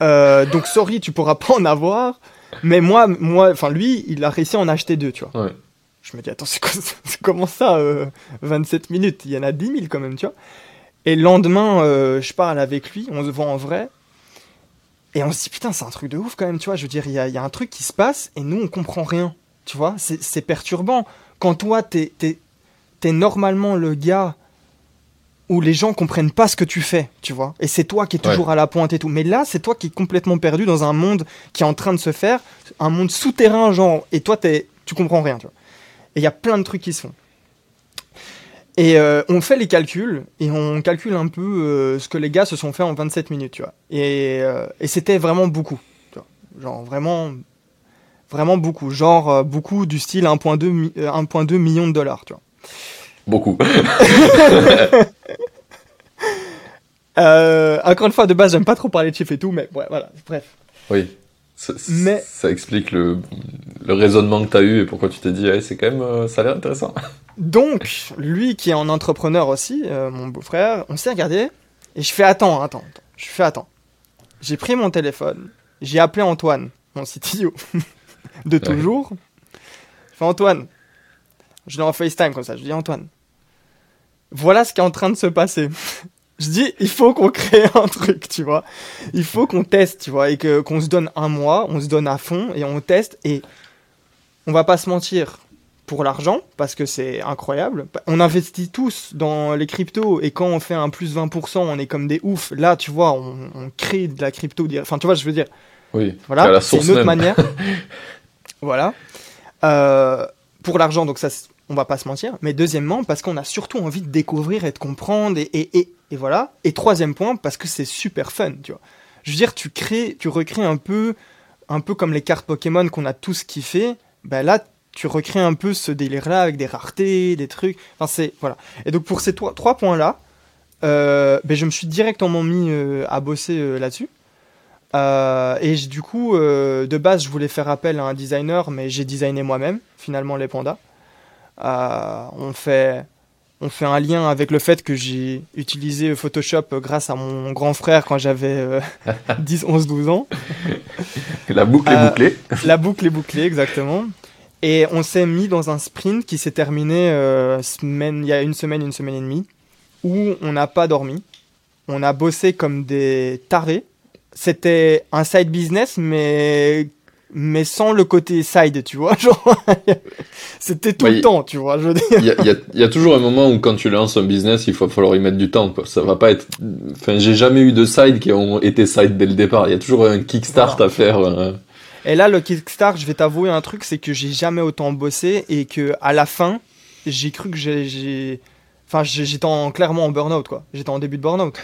Donc, sorry, tu pourras pas en avoir. Mais moi, moi, enfin, lui, il a réussi à en acheter deux, tu vois. Ouais. Je me dis, attends, c'est quoi ça C'est comment ça, euh, 27 minutes? Il y en a 10 000 quand même, tu vois. Et le lendemain, euh, je parle avec lui, on se voit en vrai. Et on se dit, putain, c'est un truc de ouf quand même, tu vois. Je veux dire, il y a, y a un truc qui se passe et nous, on comprend rien, tu vois. C'est c'est perturbant. Quand toi, t'es es, normalement le gars où les gens comprennent pas ce que tu fais, tu vois. Et c'est toi qui es Ouais. toujours à la pointe et tout. Mais là, c'est toi qui es complètement perdu dans un monde qui est en train de se faire, un monde souterrain, genre. Et toi, es, tu comprends rien, tu vois. Et il y a plein de trucs qui se font. Et euh, on fait les calculs, et on calcule un peu euh, ce que les gars se sont fait en 27 minutes, tu vois. Et, euh, et c'était vraiment beaucoup. Tu vois. Genre vraiment, vraiment beaucoup. Genre euh, beaucoup du style 1,2 mi- euh, 1,2 million de dollars, tu vois. Beaucoup. Euh, encore une fois, de base, j'aime pas trop parler de chiffres et tout, mais ouais, voilà, bref. Oui. Ça, Mais- ça explique le, le raisonnement que tu as eu et pourquoi tu t'es dit, c'est quand même, euh, ça a l'air intéressant. Donc, lui qui est en entrepreneur aussi, euh, mon beau-frère, on s'est regardé et je fais attends, attends, attends. Je fais attends. J'ai pris mon téléphone, j'ai appelé Antoine, mon CTO de toujours. Je fais Antoine, je l'ai en FaceTime comme ça, je dis Antoine, voilà ce qui est en train de se passer. Je dis, il faut qu'on crée un truc, tu vois. Il faut qu'on teste, tu vois, et que qu'on se donne un mois, on se donne à fond et on teste. Et on va pas se mentir, pour l'argent, parce que c'est incroyable. On investit tous dans les cryptos, et quand on fait un plus 20%, on est comme des oufs. Là, tu vois, on, on crée de la crypto. Enfin, tu vois, je veux dire, Oui. Voilà, c'est une autre manière. voilà. Euh, pour l'argent, donc ça, on va pas se mentir. Mais deuxièmement, parce qu'on a surtout envie de découvrir et de comprendre et, et, et, voilà. Et troisième point, parce que c'est super fun, tu vois. Je veux dire, tu crées, tu recrées un peu, un peu comme les cartes Pokémon qu'on a tous kiffé. Ben là, tu recrées un peu ce délire-là avec des raretés, des trucs. Enfin, c'est voilà. Et donc pour ces trois, points-là, euh, ben, je me suis directement mis euh, à bosser euh, là-dessus. et du coup, de base, je voulais faire appel à un designer, mais j'ai designé moi-même, finalement, les pandas. On, fait, on fait un lien avec le fait que j'ai utilisé Photoshop grâce à mon grand frère quand j'avais 10, 11, 12 ans. La boucle est bouclée. La boucle est bouclée, exactement. Et on s'est mis dans un sprint qui s'est terminé semaine, il y a une semaine, une semaine et demie où on n'a pas dormi. On a bossé comme des tarés. C'était un side business, mais mais sans le côté side, tu vois. c'était tout le temps, tu vois. Il y, a toujours un moment où quand tu lances un business, il faut falloir y mettre du temps. Quoi. Ça va pas être. Enfin, j'ai jamais eu de side qui ont été side dès le départ. Il y a toujours un kickstart à faire. Euh. Et là, le kickstart, je vais t'avouer un truc, c'est que j'ai jamais autant bossé et que à la fin, j'ai cru que j'ai Enfin, j'étais clairement en burn-out, quoi. J'étais en début de burn-out.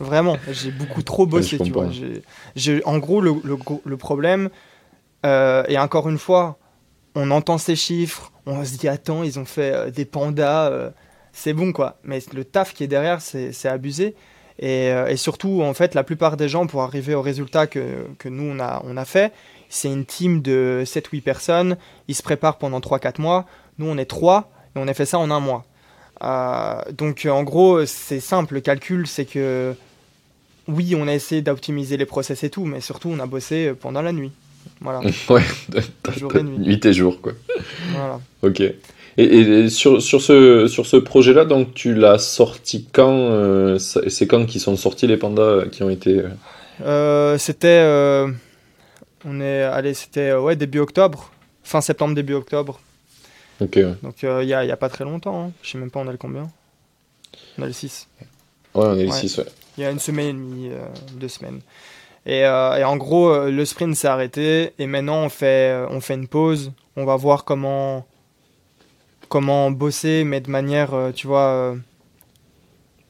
Vraiment, j'ai beaucoup trop bossé, tu vois. en gros, le, le, problème, euh, et encore une fois, on entend ces chiffres, on se dit, attends, ils ont fait euh, des pandas, euh, c'est bon, quoi. Mais le taf qui est derrière, c'est abusé. Et, et, surtout, en fait, la plupart des gens, pour arriver au résultat que, que nous, on a, on a fait, c'est une team de 7-8 personnes. Ils se préparent pendant 3-4 mois. Nous, on est 3 et on a fait ça en un mois. Donc en gros, c'est simple, le calcul, c'est que oui, on a essayé d'optimiser les process et tout, mais surtout on a bossé pendant la nuit. Voilà. ouais, jour et nuit. nuit et jour, quoi. Voilà. Ok. Et, sur, sur, ce, sur ce projet-là, donc tu l'as sorti quand euh, C'est quand qui sont sortis les pandas qui ont été euh, C'était, on est, allez, c'était ouais début octobre, fin septembre début octobre. Donc il n'y a, y a, pas très longtemps, hein. je sais même pas on a le combien? On a le 6. Ouais, on a le 6, ouais. Il y a une semaine et demie, euh, deux semaines. Et, euh, et en gros, euh, le sprint s'est arrêté et maintenant on fait, on fait une pause. On va voir comment, comment bosser, mais de manière, tu vois.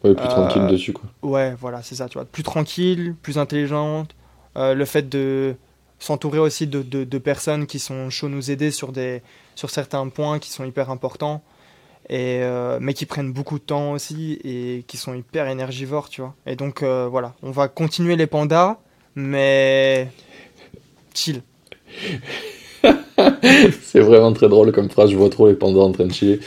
ouais, plus tranquille dessus, quoi. Ouais, voilà, c'est ça, tu vois. Plus tranquille, plus intelligente. le fait de s'entourer aussi de, de, de, personnes qui sont chaudes nous aider sur des, sur certains points qui sont hyper importants, et, euh, mais qui prennent beaucoup de temps aussi et qui sont hyper énergivores, tu vois. Et donc euh, voilà, on va continuer les pandas, mais chill. c'est vraiment très drôle comme phrase, je vois trop les pandas en train de chiller.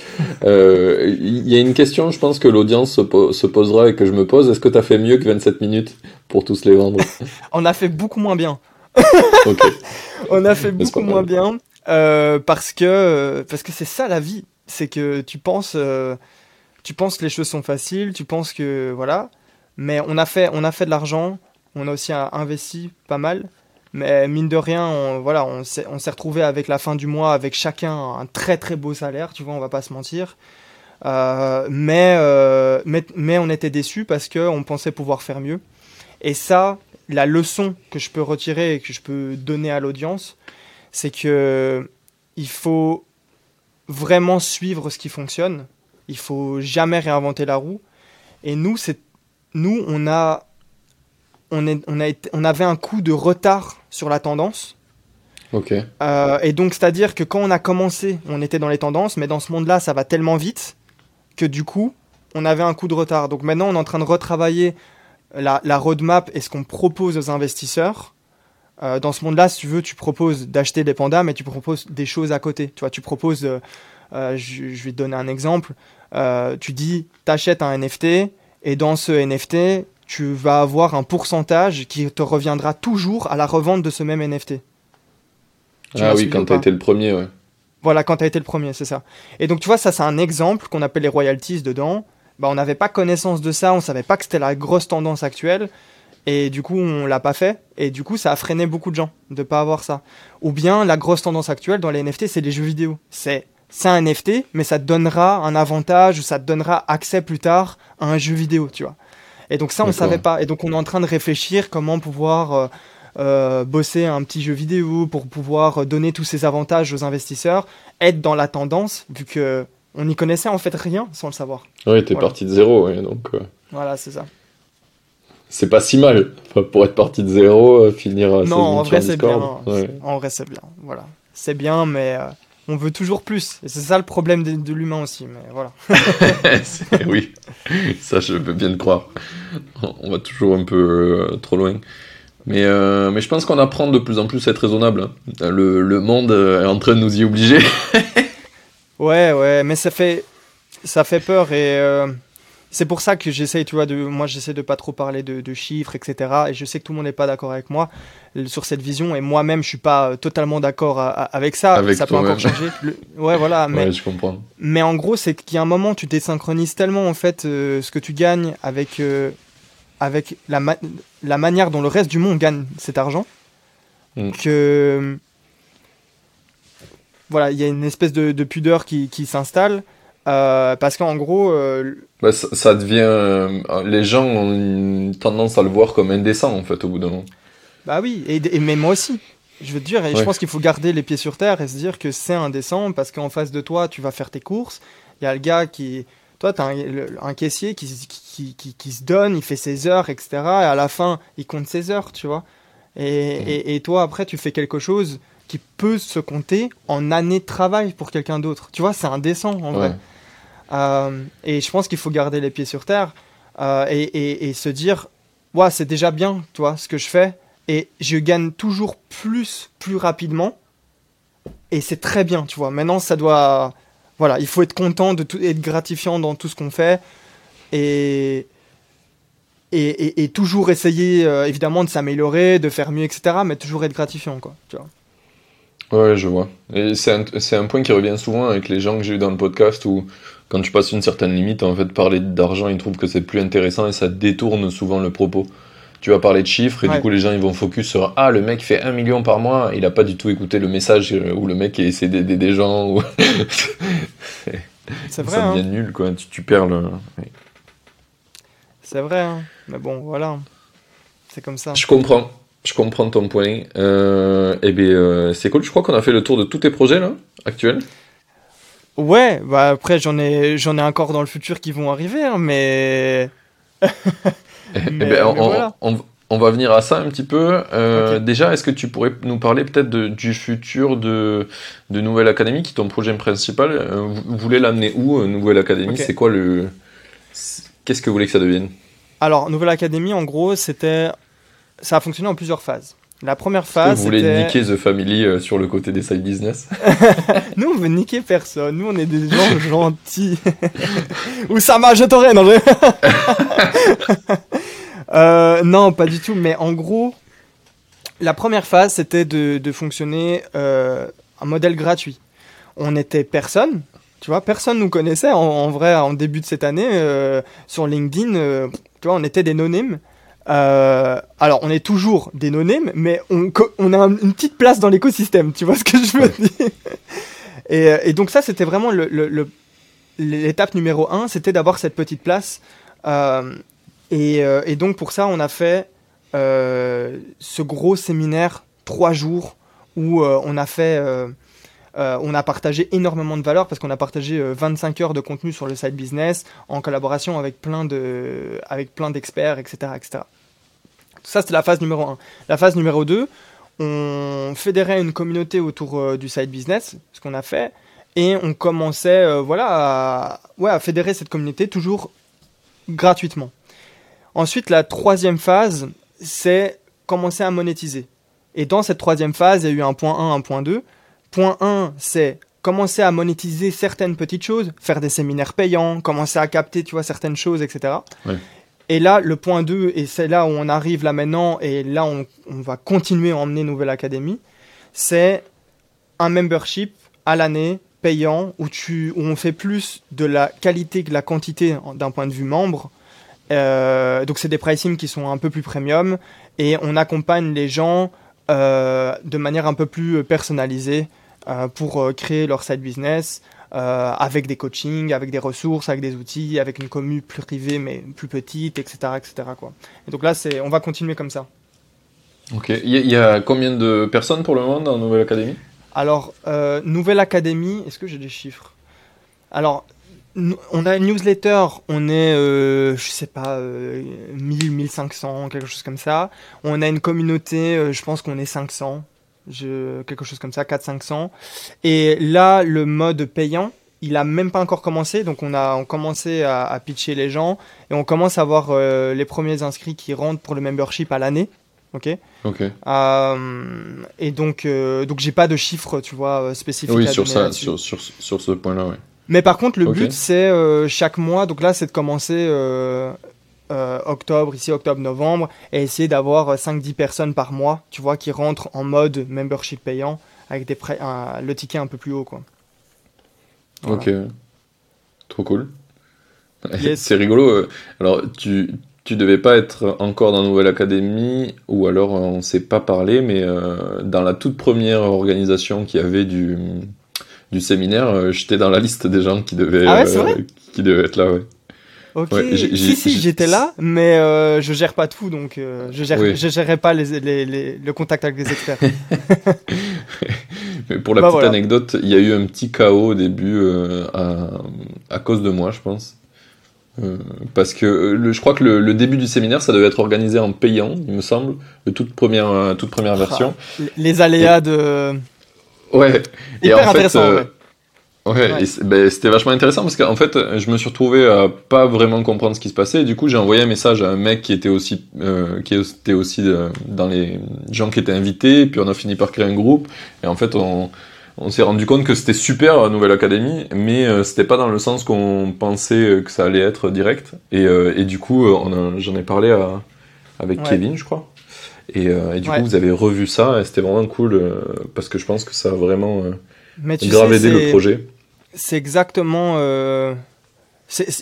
Euh, il y a une question, je pense que l'audience se, posera et que je me pose. Est-ce que tu as fait mieux que 27 minutes pour tous les vendre? On a fait beaucoup moins bien. On a fait beaucoup moins bien. Euh, parce que parce que c'est ça la vie, c'est que tu penses euh, tu penses que les choses sont faciles, tu penses que voilà, mais on a fait on a fait de l'argent, on a aussi investi pas mal, mais mine de rien, on, voilà, on s'est on retrouvé avec la fin du mois avec chacun un très très beau salaire, tu vois, on va pas se mentir. mais, mais, mais on était déçus parce qu'on pensait pouvoir faire mieux. Et ça, la leçon que je peux retirer et que je peux donner à l'audience, c'est que il faut vraiment suivre ce qui fonctionne. Il faut jamais réinventer la roue. Et nous, c'est nous, on a on, est, on, a été, on avait un coup de retard sur la tendance. Ok. Euh, et donc, c'est-à-dire que quand on a commencé, on était dans les tendances, mais dans ce monde-là, ça va tellement vite que du coup, on avait un coup de retard. Donc maintenant, on est en train de retravailler la, la roadmap et ce qu'on propose aux investisseurs euh, dans ce monde-là, si tu veux, tu proposes d'acheter des pandas, mais tu proposes des choses à côté. Tu vois, tu proposes, euh, euh, je, vais te donner un exemple. tu dis, tu achètes un NFT et dans ce NFT, tu vas avoir un pourcentage qui te reviendra toujours à la revente de ce même NFT. ah oui, quand tu as été le premier, ouais. Voilà, quand tu as été le premier, c'est ça. Et donc, tu vois, ça, c'est un exemple qu'on appelle les royalties dedans. Bah, on n'avait pas connaissance de ça, on savait pas que c'était la grosse tendance actuelle. Et du coup, on l'a pas fait. Et du coup, ça a freiné beaucoup de gens de pas avoir ça. Ou bien, la grosse tendance actuelle dans les NFT, c'est les jeux vidéo. C'est c'est un NFT, mais ça te donnera un avantage ou ça te donnera accès plus tard à un jeu vidéo, tu vois. Et donc ça, on savait pas. Et donc on est en train de réfléchir comment pouvoir euh, euh, bosser un petit jeu vidéo, pour pouvoir donner tous ces avantages aux investisseurs, être dans la tendance, vu que on n'y connaissait en fait rien sans le savoir. Oui, t'es parti de zéro, donc. Euh, voilà, c'est ça. C'est pas si mal. pour être parti de zéro, finir à Non, en vrai, c'est bien. En vrai, c'est bien. Voilà. C'est bien, mais on veut toujours plus. Et c'est ça le problème de, l'humain aussi, mais voilà. oui, ça je veux bien te croire. On va toujours un peu euh, trop loin. Mais, euh, mais je pense qu'on apprend de plus en plus à être raisonnable. Hein. Le, le, monde est en train de nous y obliger. ouais, ouais, mais ça fait, ça fait peur et euh, c'est pour ça que j'essaye, tu vois, de, moi j'essaie de pas trop parler de, chiffres, etc. Et je sais que tout le monde n'est pas d'accord avec moi sur cette vision. Et moi-même, je suis pas totalement d'accord avec ça. ça peut encore changer. Ouais, voilà. Mais, je comprends. Mais en gros, c'est qu'il y a un moment, tu désynchronises tellement en fait euh, ce que tu gagnes avec, euh, avec la, la manière dont le reste du monde gagne cet argent mm. que voilà, il y a une espèce de, pudeur qui, qui s'installe. Euh, parce qu'en gros. Euh, bah, ça, devient. Euh, les gens ont une tendance à le voir comme indécent, en fait, au bout d'un moment. Bah oui, et, mais moi aussi. Je veux te dire, et je pense qu'il faut garder les pieds sur terre et se dire que c'est indécent parce qu'en face de toi, tu vas faire tes courses. Il y a le gars qui. Toi, tu as un, caissier qui, qui, qui, qui, se donne, il fait ses heures, etc. Et à la fin, il compte ses heures, tu vois. Et, mmh. et, et toi, après, tu fais quelque chose qui peut se compter en années de travail pour quelqu'un d'autre. Tu vois, c'est indécent en vrai. Euh, et je pense qu'il faut garder les pieds sur terre euh, et, et, se dire, ouais, c'est déjà bien, toi, ce que je fais, et je gagne toujours plus, plus rapidement, et c'est très bien, tu vois. Maintenant, ça doit, voilà, il faut être content de tout, être gratifiant dans tout ce qu'on fait, et et, et, toujours essayer, euh, évidemment, de s'améliorer, de faire mieux, etc., mais toujours être gratifiant, quoi, tu vois. Ouais, je vois. Et c'est un, un, point qui revient souvent avec les gens que j'ai eu dans le podcast où quand tu passes une certaine limite, en fait, parler d'argent, ils trouvent que c'est plus intéressant et ça détourne souvent le propos. Tu vas parler de chiffres et du coup, les gens ils vont focus sur Ah, le mec fait un million par mois, il a pas du tout écouté le message euh, où le mec essaie d'aider des gens. Ou... c'est vrai. Ça devient hein. nul, quoi. Tu, tu perds le. C'est vrai, hein. mais bon, voilà. C'est comme ça. Je comprends. Je comprends ton point. Euh, eh bien, euh, c'est cool. Je crois qu'on a fait le tour de tous tes projets là, actuels. Ouais, bah après j'en ai j'en ai encore dans le futur qui vont arriver, hein, mais. Eh ben, on, va venir à ça un petit peu. Euh, déjà, est-ce que tu pourrais nous parler peut-être du futur de, de Nouvelle Académie, qui est ton projet principal? Vous voulez l'amener où, Nouvelle Académie? C'est quoi le. Qu'est-ce que vous voulez que ça devienne? Alors, Nouvelle Académie, en gros, c'était. Ça a fonctionné en plusieurs phases. La première phase. Vous voulez niquer The Family euh, sur le côté des side business Nous, on veut niquer personne. Nous, on est des gens gentils. Ou ça m'a, je t'aurais. Non, euh, non, pas du tout. Mais en gros, la première phase, c'était de, de fonctionner euh, un modèle gratuit. On était personne. Tu vois, personne nous connaissait en, vrai en début de cette année euh, sur LinkedIn. tu vois, on était des nonimes. Euh, alors, on est toujours des non-names, mais on, on, a une petite place dans l'écosystème, tu vois ce que je veux dire? Et, et, donc ça, c'était vraiment l'étape le, numéro un, c'était d'avoir cette petite place. Euh, et, euh, et, donc pour ça, on a fait euh, ce gros séminaire, trois jours, où euh, on a fait... on a partagé énormément de valeur parce qu'on a partagé 25 heures de contenu sur le site business en collaboration avec plein de, avec plein d'experts, etc., etc. Ça, c'était la phase numéro 1. La phase numéro 2, on fédérait une communauté autour euh, du side business, ce qu'on a fait, et on commençait euh, voilà, à, ouais, à fédérer cette communauté toujours gratuitement. Ensuite, la troisième phase, c'est commencer à monétiser. Et dans cette troisième phase, il y a eu un point 1, un point 2. Point 1, c'est commencer à monétiser certaines petites choses, faire des séminaires payants, commencer à capter, tu vois, certaines choses, etc. Et là, le point 2, et c'est là où on arrive là maintenant, et là on, va continuer à emmener Nouvelle Académie, c'est un membership à l'année payant où, tu, où on fait plus de la qualité que la quantité d'un point de vue membre. Euh, donc c'est des pricing qui sont un peu plus premium et on accompagne les gens euh, de manière un peu plus personnalisée euh, pour créer leur side business. Euh, avec des coachings, avec des ressources, avec des outils, avec une commune plus privée mais plus petite, etc. etc. Quoi. Et donc là, c'est, on va continuer comme ça. Ok. Il y, a- il y a combien de personnes pour le moment dans Nouvelle Académie? Alors, euh, Nouvelle Académie, est-ce que j'ai des chiffres? Alors, on a une newsletter, on est, euh, je sais pas, euh, 1000, 1500, quelque chose comme ça. On a une communauté, euh, je pense qu'on est 500, je, quelque chose comme ça, 400-500. Et là, le mode payant, il a même pas encore commencé, donc on a on commencé à, à pitcher les gens et on commence à voir euh, les premiers inscrits qui rentrent pour le membership à l'année. Ok. Ok. Euh, et donc, euh, donc j'ai pas de chiffres, tu vois, spécifiques. Oui, à sur ça, sur, sur, sur ce point-là, ouais. Mais par contre, le but, c'est chaque mois. Donc là, c'est de commencer octobre, ici octobre-novembre, et essayer d'avoir 5-10 personnes par mois, tu vois, qui rentrent en mode membership payant avec des prêts, un- le ticket un peu plus haut, quoi. Voilà. Ok. Trop cool. Yes. C'est rigolo. euh, Alors, tu, tu devais pas être encore dans Nouvelle Académie, ou alors euh, on s'est pas parlé, mais euh, dans la toute première organisation qui avait du, du séminaire, euh, j'étais dans la liste des gens qui devaient, Ah ouais, qui devaient être là, ouais. Ok. Ouais, si si, j'étais là, mais euh, je gère pas tout, donc euh, je gère, Oui. je gérerai pas les, les- les- le contact avec les experts. Mais pour la Bah, petite voilà. anecdote, il y a eu un petit chaos au début euh, à, à cause de moi, je pense. Euh, parce que le, je crois que le, le début du séminaire, ça devait être organisé en payant, il me semble, de toute première, toute première version. Les- les aléas de. Ouais. Et Hyper en fait, intéressant, ouais. Ouais, Ouais. et ben, c'était vachement intéressant parce qu'en fait, je me suis retrouvé à pas vraiment comprendre ce qui se passait. Et du coup, j'ai envoyé un message à un mec qui était aussi, euh, qui était aussi euh, dans les gens qui étaient invités. Puis on a fini par créer un groupe. Et en fait, on, on s'est rendu compte que c'était super la Nouvelle Académie, mais euh, c'était pas dans le sens qu'on pensait que ça allait être direct. Et, euh, et du coup, euh, j'en ai parlé à, avec Ouais. Kevin, je crois. Et, et du coup, vous avez revu ça et c'était vraiment cool parce que je pense que ça a vraiment Mais tu grave sais, le projet. C'est exactement euh,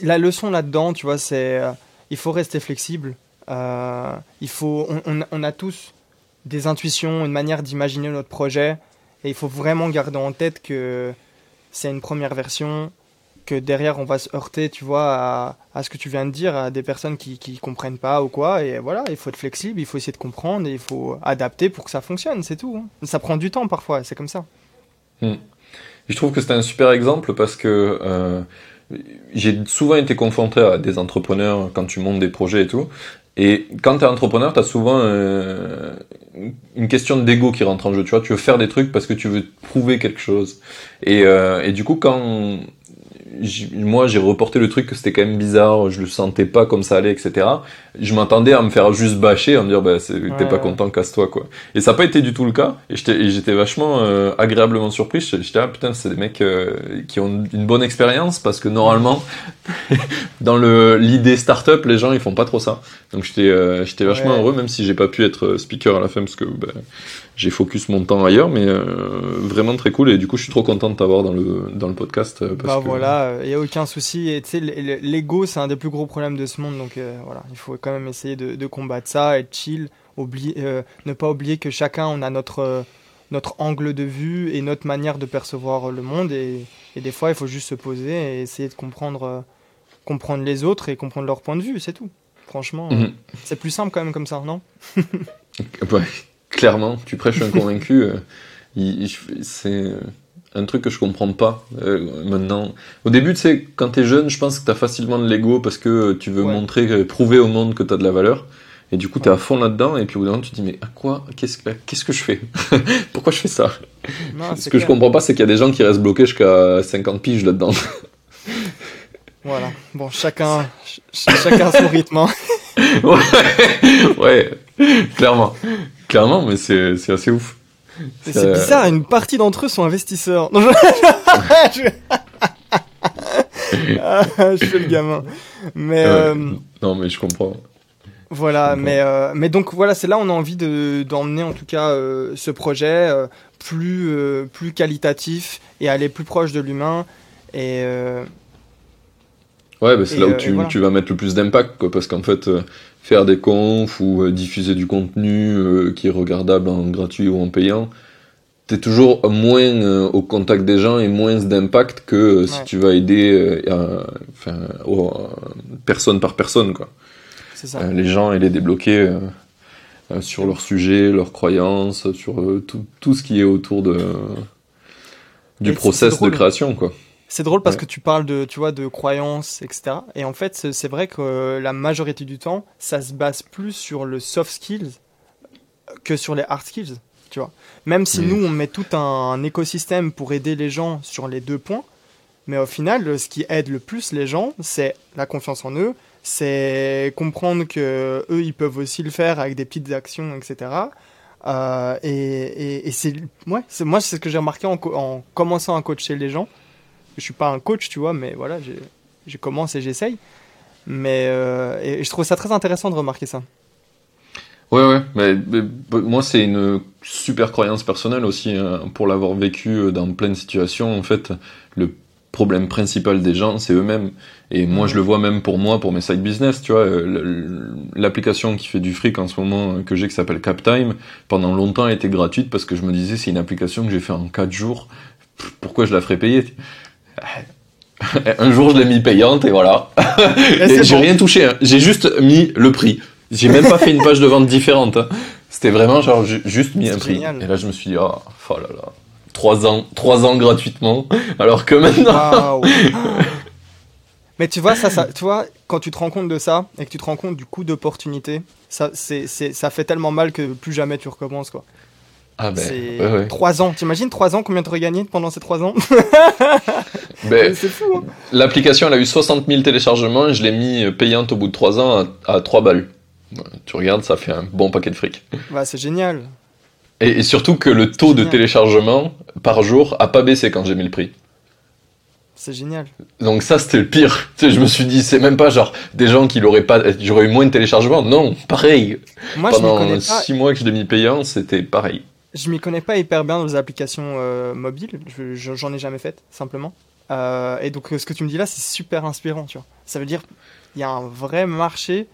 la leçon là-dedans, tu vois. C'est euh, il faut rester flexible. Euh, il faut, on, on a- on a tous des intuitions, une manière d'imaginer notre projet, et il faut vraiment garder en tête que c'est une première version, que derrière on va se heurter, tu vois, à, à ce que tu viens de dire, à des personnes qui qui comprennent pas ou quoi. Et voilà, il faut être flexible, il faut essayer de comprendre, et il faut adapter pour que ça fonctionne, c'est tout. hein. Ça prend du temps parfois, c'est comme ça. Je trouve que c'était un super exemple parce que euh, j'ai souvent été confronté à des entrepreneurs quand tu montes des projets et tout. Et quand tu es entrepreneur, tu as souvent euh, une question d'ego qui rentre en jeu. Tu vois, tu veux faire des trucs parce que tu veux prouver quelque chose. Et, euh, et du coup, quand moi j'ai reporté le truc que c'était quand même bizarre, je le sentais pas comme ça allait, etc. Je m'attendais à me faire juste bâcher, à me dire bah t'es pas ouais. content, casse-toi quoi. Et ça n'a pas été du tout le cas. Et j'étais vachement euh, agréablement surpris. J'étais ah putain, c'est des mecs euh, qui ont une bonne expérience parce que normalement, dans le l'idée startup, les gens ils font pas trop ça. Donc j'étais euh, j'étais vachement Ouais. heureux, même si j'ai pas pu être speaker à la fin parce que bah, j'ai focus mon temps ailleurs, mais vraiment très cool. Et du coup, je suis trop content de t'avoir dans le dans le podcast. Parce bah que... voilà, il n'y a aucun souci. Et tu sais, l'ego, c'est un des plus gros problèmes de ce monde. Donc voilà, il faut quand même essayer de, de combattre ça, être chill, oublier, euh, ne pas oublier que chacun, on a notre, euh, notre angle de vue et notre manière de percevoir le monde. Et, et des fois, il faut juste se poser et essayer de comprendre, euh, comprendre les autres et comprendre leur point de vue, c'est tout. Franchement, Mhm. c'est plus simple quand même comme ça, non? Clairement, tu prêches un convaincu. c'est un truc que je comprends pas euh, maintenant. Au début, tu sais, quand t'es jeune, je pense que t'as facilement de l'ego parce que tu veux Ouais. montrer, euh, prouver au monde que t'as de la valeur. Et du coup, t'es Ouais. à fond là-dedans, et puis au bout d'un moment, tu te dis, mais à quoi? Qu'est-ce que qu'est-ce que je fais? Pourquoi je fais ça? Non, Ce que je comprends pas, c'est qu'il y a des gens qui restent bloqués jusqu'à 50 piges là-dedans. Voilà. Bon, chacun, ch- chacun son rythme. hein. ouais, ouais, clairement. Clairement, mais c'est c'est assez ouf. C'est bizarre, une partie d'entre eux sont investisseurs. Non, je... je... Ah, je fais le gamin. Mais Ouais. euh, Non, mais je comprends. voilà, comprends. mais, euh, mais donc voilà, c'est là où on a envie de- d'emmener en tout cas euh, ce projet euh, plus, euh, plus qualitatif et aller plus proche de l'humain. Et euh, Ouais, bah, c'est là où euh, tu, voilà. tu vas mettre le plus d'impact, quoi, parce qu'en fait, euh, faire des confs ou euh, diffuser du contenu euh, qui est regardable en gratuit ou en payant, t'es toujours moins euh, au contact des gens et moins d'impact que euh, si tu vas aider euh, à- euh, personne par personne, quoi. c'est ça. Les gens et les débloquer sur leur sujet, leurs croyances, sur tout, tout ce qui est autour de, du Et process de création, quoi. C'est drôle parce Ouais. que tu parles de, tu vois, de croyances, etc. Et en fait, c'est- vrai que euh, la majorité du temps, ça se base plus sur le soft skills que sur les hard skills, tu vois. Même si Mhm. nous, on met tout un, un écosystème pour aider les gens sur les deux points, mais au final, ce qui aide le plus les gens, c'est la confiance en eux, c'est comprendre que eux, ils peuvent aussi le faire avec des petites actions, etc. Euh, et et, et c'est ouais, moi, c'est ce que j'ai remarqué en, en commençant à coacher les gens. Je suis pas un coach, tu vois, mais voilà, je commence et j'essaye. Mais euh, et je trouve ça très intéressant de remarquer ça. Ouais, ouais, mais, bah, moi c'est une super croyance personnelle aussi, hein, pour l'avoir vécu euh, dans plein de situations. En fait, le problème principal des gens, c'est eux-mêmes. Et moi, je le vois même pour moi, pour mes side business, tu vois, euh, l'application qui fait du fric en ce moment que j'ai, qui s'appelle CapTime, pendant longtemps elle était gratuite parce que je me disais, c'est une application que j'ai fait en 4 jours, pourquoi je la ferais payer? Un jour, je l'ai mis payante et voilà. Et j'ai bon. rien touché, hein. j'ai juste mis le prix. J'ai même pas fait une page de vente différente. hein. C'était vraiment genre ju- juste mis un prix. Et là je me suis dit, oh, oh là là, trois ans, trois ans gratuitement, alors que maintenant. Mais tu vois, ça, ça, tu vois, quand tu te rends compte de ça et que tu te rends compte du coût d'opportunité, ça, c'est- ça fait tellement mal que plus jamais tu recommences. Quoi. Ah ben, c'est ouais, ouais. trois ans. T'imagines trois ans combien tu aurais gagné pendant ces trois ans Ben, C'est fou. Hein L'application elle a eu 60 000 téléchargements et je l'ai mis euh, payante au bout de trois ans à, à 3 balles. Tu regardes, ça fait un bon paquet de fric. bah, c'est génial. Et, et surtout que le taux de téléchargement par jour a pas baissé quand j'ai mis le prix. C'est génial. Donc ça c'était le pire. Tu sais, je me suis dit c'est même pas genre des gens qui l'auraient pas, j'aurais eu moins de téléchargements. Non, pareil. Moi, Pendant connais pas. 6 mois que je l'ai mis payant, c'était pareil. Je m'y connais pas hyper bien dans les applications euh, mobiles. Je- je- J'en ai jamais fait, simplement. Euh, et donc, euh, ce que tu me dis là, c'est super inspirant, tu vois. Ça veut dire il y a un vrai marché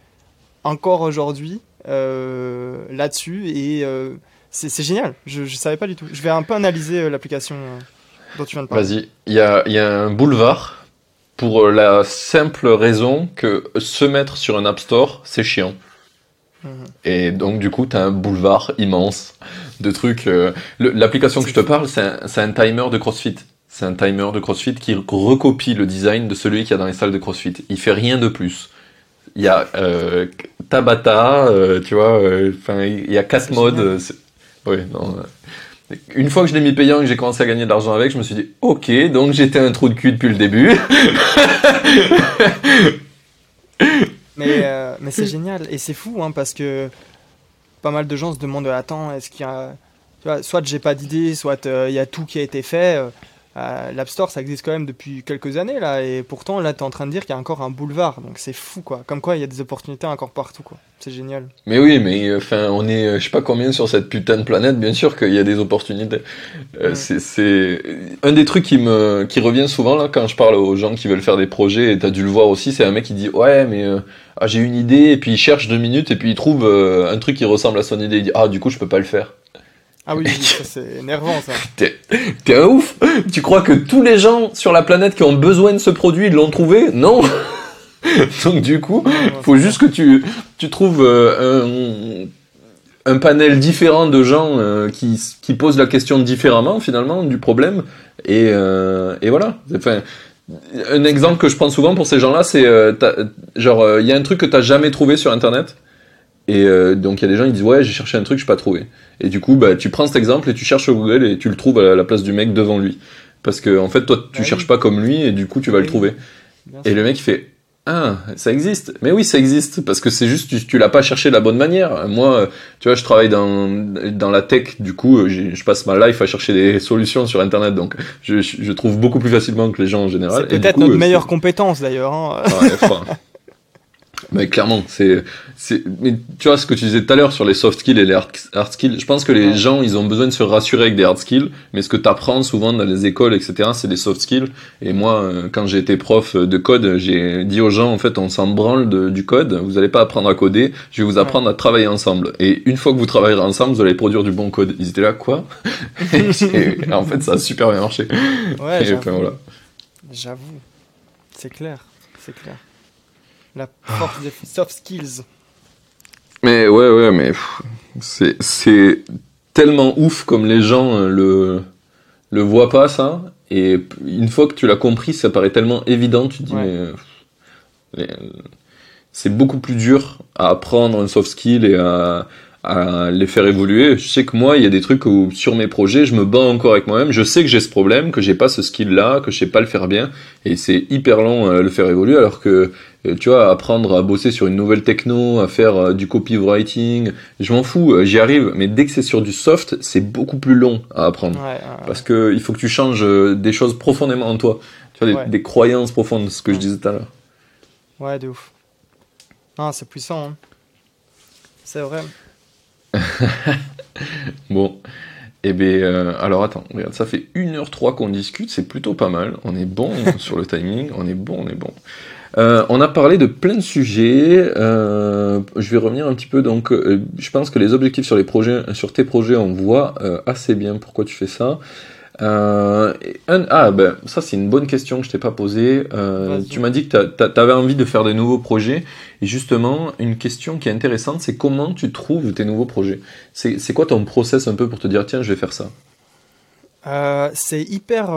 encore aujourd'hui là-dessus et c'est génial. Je, je savais pas du tout. Je vais un peu analyser l'application dont tu viens de parler. Vas-y, il y a un boulevard pour la simple raison que se mettre sur un App Store, c'est chiant. Et donc du coup, tu as un boulevard immense de trucs. euh, L'application que je te parle, c'est un, timer de CrossFit. C'est un timer de CrossFit qui recopie le design de celui qu'il y a dans les salles de CrossFit. Il fait rien de plus. Il y a euh, Tabata, euh, tu vois, il y a non. euh. Une fois que je l'ai mis payant et que j'ai commencé à gagner de l'argent avec, je me suis dit, ok, donc j'étais un trou de cul depuis le début. Mais, mais c'est génial. Et c'est fou hein, parce que pas mal de gens se demandent attends est-ce qu'il y a tu vois, soit j'ai pas d'idée soit euh, il y a tout qui a été fait euh, l'App Store ça existe quand même depuis quelques années là et pourtant là tu es en train de dire qu'il y a encore un boulevard donc c'est fou quoi comme quoi il y a des opportunités encore partout quoi c'est génial Mais oui, mais euh, enfin, on est, euh, je sais pas combien sur cette putain de planète. Bien sûr qu'il y a des opportunités. Euh, c'est- C'est un des trucs qui me, qui revient souvent là quand je parle aux gens qui veulent faire des projets. Et t'as dû le voir aussi. C'est un mec qui dit ouais, mais euh, ah, j'ai une idée et puis il cherche deux minutes et puis il trouve euh, un truc qui ressemble à son idée. Il dit ah du coup je peux pas le faire. Ah oui, c'est énervant ça T'es un ouf. Tu crois que tous les gens sur la planète qui ont besoin de ce produit l'ont trouvé? Non. Donc du coup. Faut juste que tu, tu trouves euh, un, un panel différent de gens euh, qui, qui posent la question différemment finalement du problème et, euh, et voilà. Enfin, un exemple que je prends souvent pour ces gens-là, c'est genre il y a un truc que t'as jamais trouvé sur internet et euh, donc il y a des gens qui disent ouais j'ai cherché un truc je pas trouvé. Et du coup bah tu prends cet exemple et tu cherches sur Google et tu le trouves à la place du mec devant lui. Parce que en fait toi tu Ah oui. cherches pas comme lui et du coup tu vas le Oui. trouver. Et le mec il fait ah ça existe. Mais oui ça existe parce que c'est juste tu, tu l'as pas cherché de la bonne manière. Moi euh, tu vois je travaille dans dans la tech du coup euh, j'ai- je passe ma life à chercher des solutions sur internet. Donc je, je trouve beaucoup plus facilement que les gens en général. C'est peut-être notre euh, meilleure compétence d'ailleurs hein. ouais, enfin, mais clairement c'est c'est mais tu vois ce que tu disais tout à l'heure sur les soft skills et les hard, skills. Je pense que les Ouais. gens ils ont besoin de se rassurer avec des hard skills mais ce que tu apprends souvent dans les écoles etc c'est des soft skills. Et moi euh, quand j'ai été prof de code j'ai dit aux gens en fait on s'en branle de- du code. Vous allez pas apprendre à coder je vais vous apprendre à travailler ensemble. Et une fois que vous travaillerez ensemble vous allez produire du bon code. Ils étaient là quoi? Et en fait ça a super bien marché. Ouais et j'avoue. enfin, voilà. J'avoue, c'est clair, c'est clair. La force des soft skills. Mais ouais, ouais, mais C'est tellement ouf comme les gens euh, le, le voient pas, ça. Et une fois que tu l'as compris, ça paraît tellement évident, tu te dis, Ouais. mais. euh, C'est beaucoup plus dur à apprendre un soft skill et à, à les faire évoluer. Je sais que moi, il y a des trucs où sur mes projets, je me bats encore avec moi-même. Je sais que j'ai ce problème, que j'ai pas ce skill-là, que je sais pas le faire bien, et c'est hyper long à le faire évoluer. Alors que euh, tu vois, apprendre à bosser sur une nouvelle techno, à faire euh, du copywriting, je m'en fous, euh, j'y arrive. Mais dès que c'est sur du soft, c'est beaucoup plus long à apprendre. Ouais, ouais, Parce que il faut que tu changes euh, des choses profondément en toi. Tu vois, des, Ouais. des croyances profondes, ce que je Ouais. disais tout à l'heure. ouais, de ouf. Ah, c'est puissant. hein. C'est vrai. Bon. Eh bien, euh, alors attends, regarde, ça fait 1h03 qu'on discute, c'est plutôt pas mal. On est bon sur le timing, on est bon, on est bon. Euh, on a parlé de plein de sujets. euh, je vais revenir un petit peu. Donc, je pense que les objectifs sur les projets, sur tes projets, on voit assez bien pourquoi tu fais ça. Euh, un- ah ben ça c'est une bonne question que je t'ai pas posée. Euh, tu m'as dit que tu avais envie de faire des nouveaux projets et justement une question qui est intéressante c'est comment tu trouves tes nouveaux projets? C'est quoi ton process un peu pour te dire tiens je vais faire ça? Euh, c'est hyper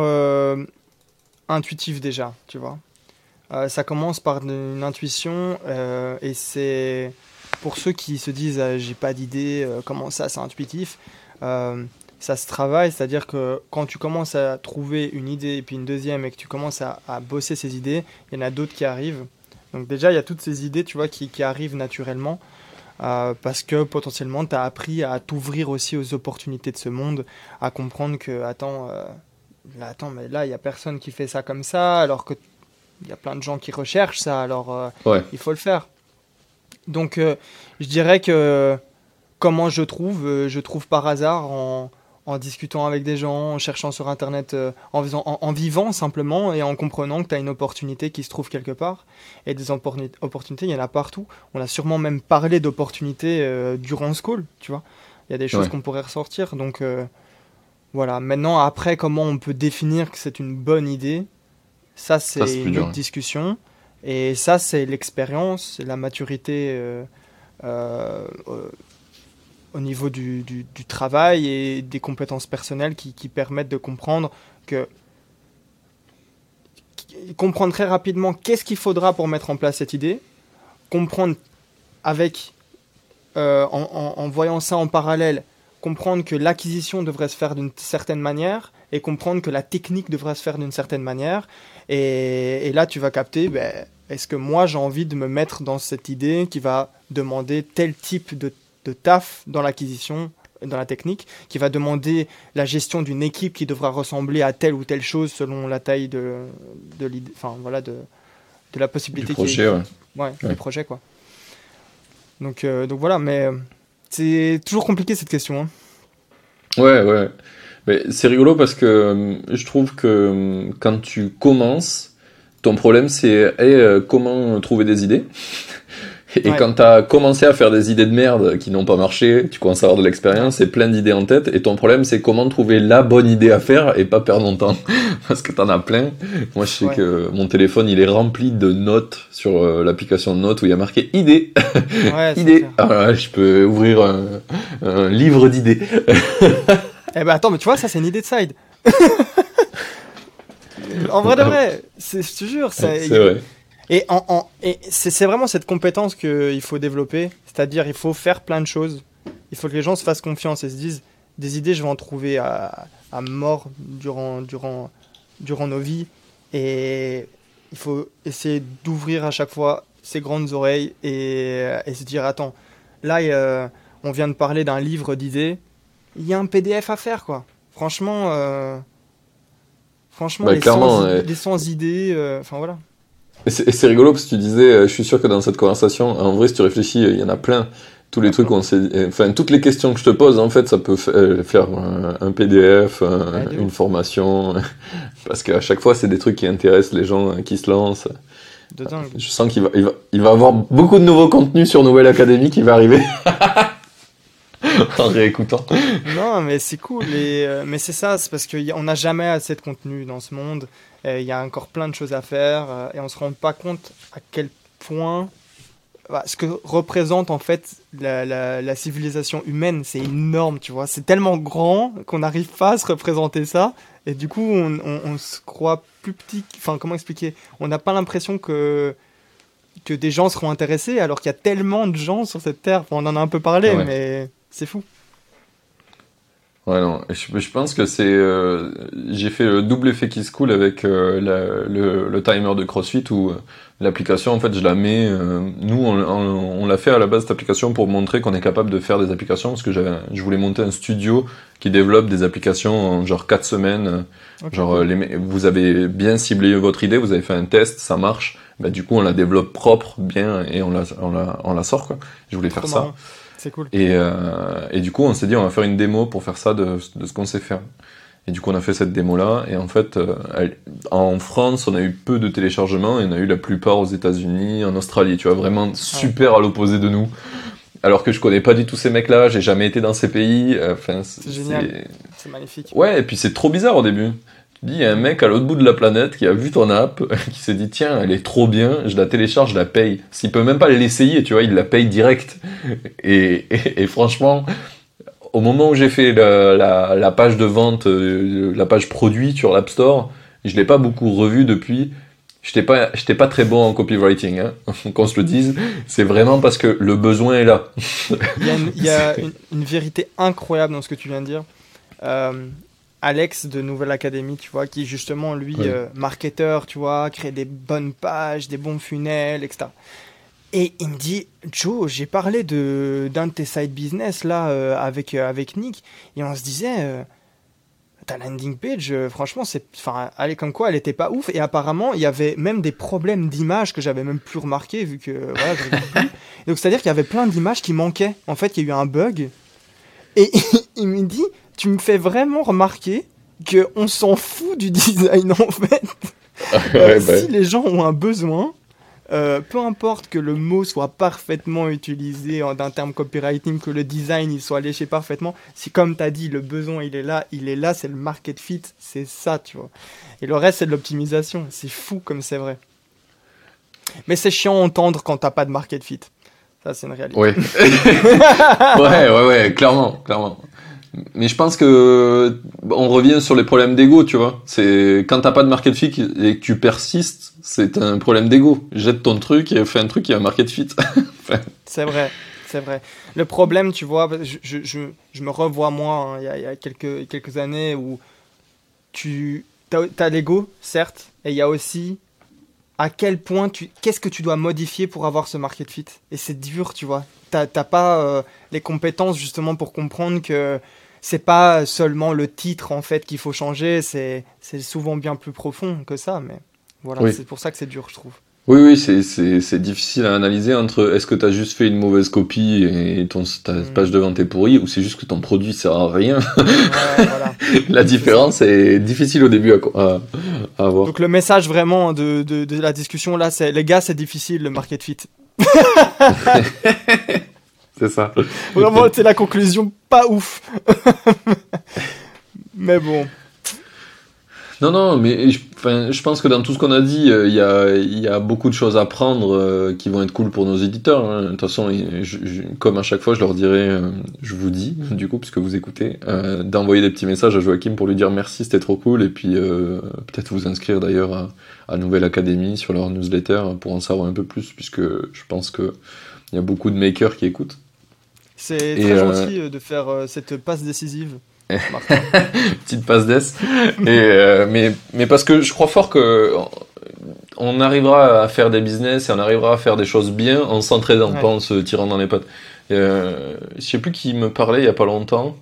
intuitif déjà, tu vois. Ça commence par une intuition et c'est pour ceux qui se disent j'ai pas d'idée, comment ça c'est intuitif. Ça se travaille, c'est-à-dire que quand tu commences à trouver une idée et puis une deuxième et que tu commences à, à bosser ces idées, il y en a d'autres qui arrivent. Donc déjà il y a toutes ces idées, tu vois, qui, qui arrivent naturellement. euh, parce que potentiellement tu as appris à t'ouvrir aussi aux opportunités de ce monde, à comprendre que, attends, euh, là, attends mais là, il n'y a personne qui fait ça comme ça, alors que il y a plein de gens qui recherchent ça, alors euh, Ouais. il faut le faire. Donc, je dirais que comment je trouve Je trouve par hasard en, en discutant avec des gens, en cherchant sur Internet, euh, en, faisant, en, en vivant simplement et en comprenant que tu as une opportunité qui se trouve quelque part. Et des opportuni- opportunités, il y en a partout. On a sûrement même parlé d'opportunités euh, durant school, tu vois. Il y a des choses Ouais. qu'on pourrait ressortir. Donc, euh, voilà. Maintenant, après, comment on peut définir que c'est une bonne idée Ça, c'est une autre discussion. Et ça, c'est l'expérience, c'est la maturité au niveau du, du- travail et des compétences personnelles qui, qui permettent de comprendre que comprendre très rapidement qu'est-ce qu'il faudra pour mettre en place cette idée, comprendre avec euh, en, en- en voyant ça en parallèle, comprendre que l'acquisition devrait se faire d'une certaine manière et comprendre que la technique devrait se faire d'une certaine manière. Et, et là, tu vas capter, ben, est-ce que moi j'ai envie de me mettre dans cette idée qui va demander tel type de, de taf dans l'acquisition, dans la technique, qui va demander la gestion d'une équipe qui devra ressembler à telle ou telle chose selon la taille de, de l'idée, enfin voilà, de, de la Du possibilité qui- projet, ouais. Ouais, Ouais. le projet quoi. Donc, euh, donc voilà, mais euh, c'est toujours compliqué cette question. hein. Ouais, ouais. Mais c'est rigolo parce que euh, je trouve que quand tu commences, ton problème c'est hey, comment trouver des idées? Et Ouais. quand tu as commencé à faire des idées de merde qui n'ont pas marché, tu commences à avoir de l'expérience et plein d'idées en tête. Et ton problème c'est comment trouver la bonne idée à faire et pas perdre ton temps. parce que t'en as plein. Moi je sais Ouais. que mon téléphone il est rempli de notes sur euh, l'application de notes où il y a marqué idées. Ouais, idées. clair. Ah je peux ouvrir un, un livre d'idées. Eh ben attends, mais tu vois, ça c'est une idée de side. en vrai de vrai, je te jure, ça- C'est vrai. Et, en, en- et c'est c'est vraiment cette compétence qu'il faut développer, c'est-à-dire il faut faire plein de choses. Il faut que les gens se fassent confiance et se disent des idées, je vais en trouver à, à mort durant, durant, durant nos vies. Et il faut essayer d'ouvrir à chaque fois ses grandes oreilles et, et se dire attends, là euh, on vient de parler d'un livre d'idées, il y a un PDF à faire quoi. Franchement, euh, franchement Bah, les, 100, ouais. les 100 idées, euh, enfin voilà. Et c'est rigolo parce que tu disais, euh, je suis sûr que dans cette conversation, en vrai, si tu réfléchis, il y en a plein. Tous les trucs, on euh, enfin, toutes les questions que je te pose, en fait, ça peut fa- euh, faire un, PDF, un- de une formation, parce qu'à chaque fois, c'est des trucs qui intéressent les gens euh, qui se lancent. Je sens qu'il va, il va, il va avoir beaucoup de nouveaux contenus sur Nouvelle Académie qui va arriver. en réécoutant. Non, mais c'est cool. et, euh, mais c'est ça, c'est parce qu'on n'a jamais assez de contenu dans ce monde. Il y a encore plein de choses à faire euh, et on se rend pas compte à quel point bah, ce que représente en fait la, la, civilisation humaine, c'est énorme, tu vois. C'est tellement grand qu'on n'arrive pas à se représenter ça. Et du coup, on, on, se croit plus petit. Enfin, comment expliquer? On n'a pas l'impression que, que des gens seront intéressés alors qu'il y a tellement de gens sur cette terre. on en a un peu parlé, mais c'est fou. Ouais, non, je, pense que c'est. Euh, j'ai fait le double effet qui se coule avec euh, le, le, timer de CrossFit où euh, l'application, en fait, je la mets. nous, on, on, l'a fait à la base cette application pour montrer qu'on est capable de faire des applications parce que j'avais, je voulais monter un studio qui développe des applications en genre 4 semaines. Genre, les, vous avez bien ciblé votre idée, vous avez fait un test, ça marche. Bah, du coup, on la développe propre, bien, et on la, on la, on la sort, quoi. Je voulais faire ça. C'est cool. Et, euh, et du coup, on s'est dit, on va faire une démo pour faire ça de, de ce qu'on sait faire. Et du coup, on a fait cette démo-là. Et en fait, euh, en France, on a eu peu de téléchargements et on a eu la plupart aux États-Unis, en Australie. Tu vois, vraiment super à l'opposé de nous. Alors que je connais pas du tout ces mecs-là, j'ai jamais été dans ces pays. Euh, enfin, c'est génial. C'est magnifique. Ouais, et puis c'est trop bizarre au début dis, il y a un mec à l'autre bout de la planète qui a vu ton app, qui s'est dit, tiens, elle est trop bien, je la télécharge, je la paye. S'il peut même pas l'essayer, tu vois, il la paye direct. Et, et, franchement, au moment où j'ai fait la, la, page de vente, euh, la page produit sur l'App Store, je l'ai pas beaucoup revu depuis. J'étais pas, j'étais pas très bon en copywriting, hein, qu'on se le dise. C'est vraiment parce que le besoin est là. il y a, une, il y a une, vérité incroyable dans ce que tu viens de dire. Euh, Alex de Nouvelle Académie, tu vois, qui justement, lui, euh, marketeur, tu vois, crée des bonnes pages, des bons funnels, etc. Et il me dit, Joe, j'ai parlé de d'un de tes side business là euh, avec euh, avec Nick, et on se disait, ta landing page, franchement, c'est, enfin, elle est comme quoi, elle était pas ouf. Et apparemment, il y avait même des problèmes d'image que j'avais même plus remarqué vu que voilà, plus. Donc c'est à dire qu'il y avait plein d'images qui manquaient. En fait, il y a eu un bug. Et il me dit, tu me fais vraiment remarquer que on s'en fout du design en fait. Euh, bah si les gens ont un besoin, euh, peu importe que le mot soit parfaitement utilisé d'un terme copywriting, que le design il soit léché parfaitement, si comme tu as dit, le besoin il est là, il est là, c'est le market fit, c'est ça, tu vois. Et le reste c'est de l'optimisation, c'est fou comme c'est vrai. Mais c'est chiant à entendre quand t'as pas de market fit. Ça, c'est une réalité. Oui. ouais, ouais, ouais, clairement, clairement. Mais je pense que on revient sur les problèmes d'ego, tu vois. C'est quand t'as pas de market fit et que tu persistes, c'est un problème d'ego. Jette ton truc et fais un truc qui a un market fit. c'est vrai, c'est vrai. Le problème, tu vois, je, je, je me revois moi hein, il, y a, quelques, quelques années où tu as, as l'ego, certes, et il y a aussi à quel point tu qu'est-ce que tu dois modifier pour avoir ce market fit? Et c'est dur tu vois. T'as pas euh, les compétences justement pour comprendre que c'est pas seulement le titre en fait qu'il faut changer. C'est souvent bien plus profond que ça mais voilà c'est pour ça que c'est dur je trouve oui, oui, c'est difficile à analyser entre est-ce que tu as juste fait une mauvaise copie et ton, ta mm. page de vente est pourrie ou c'est juste que ton produit sert à rien. la différence est difficile au début à, à, avoir. Donc le message vraiment de, de, de la discussion là, c'est les gars, c'est difficile le market fit. c'est ça. Vraiment, c'est la conclusion pas ouf. Mais bon. Non, non, mais je, je pense que dans tout ce qu'on a dit, euh, il y, a, y, a, beaucoup de choses à prendre euh, qui vont être cool pour nos éditeurs. Hein. De toute façon, comme à chaque fois, je leur dirais, euh, je vous dis, du coup, puisque vous écoutez, d'envoyer des petits messages à Joachim pour lui dire merci, c'était trop cool, et puis peut-être vous inscrire d'ailleurs à, à, Nouvelle Académie sur leur newsletter pour en savoir un peu plus, puisque je pense qu'il y a beaucoup de makers qui écoutent. C'est très gentil de faire cette passe décisive. Petite passe d'ess. euh, mais, mais parce que je crois fort que on arrivera à faire des business et on arrivera à faire des choses bien en s'entraidant, pas en se tirant dans les pattes. Euh, je sais plus qui me parlait il y a pas longtemps.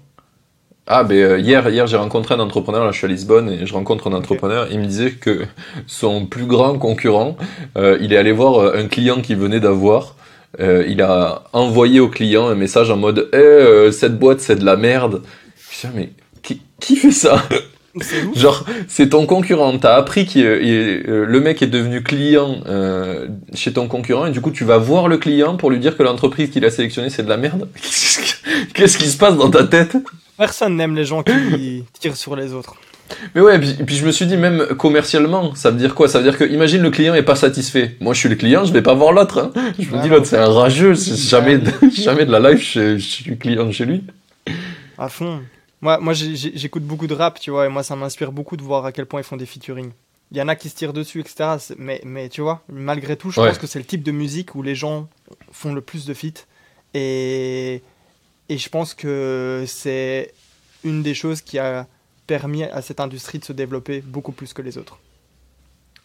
Ah, ben euh, hier, hier j'ai rencontré un entrepreneur. Là, je suis à Lisbonne et je rencontre un entrepreneur. Il me disait que son plus grand concurrent, euh, il est allé voir euh, un client qu'il venait d'avoir. Euh, il a envoyé au client un message en mode eh, cette boîte c'est de la merde mais qui, fait ça Genre, c'est ton concurrent. T'as appris que euh, le mec est devenu client euh, chez ton concurrent et du coup, tu vas voir le client pour lui dire que l'entreprise qu'il a sélectionnée, c'est de la merde. Qu'est-ce qui se passe dans ta tête Personne n'aime les gens qui tirent sur les autres. Mais ouais, puis, puis, je me suis dit, même commercialement, ça veut dire quoi? Ça veut dire que, imagine, le client est pas satisfait. Moi, je suis le client, je vais pas voir l'autre. Hein. Je me dis, l'autre, c'est un rageux, jamais, de, jamais de la live, je, je suis client chez lui. À fond. Moi, moi j'écoute beaucoup de rap, tu vois, et moi, ça m'inspire beaucoup de voir à quel point ils font des featuring. Il y en a qui se tirent dessus, etc. Mais, mais tu vois, malgré tout, je pense que c'est le type de musique où les gens font le plus de feats. Et, et je pense que c'est une des choses qui a permis à cette industrie de se développer beaucoup plus que les autres.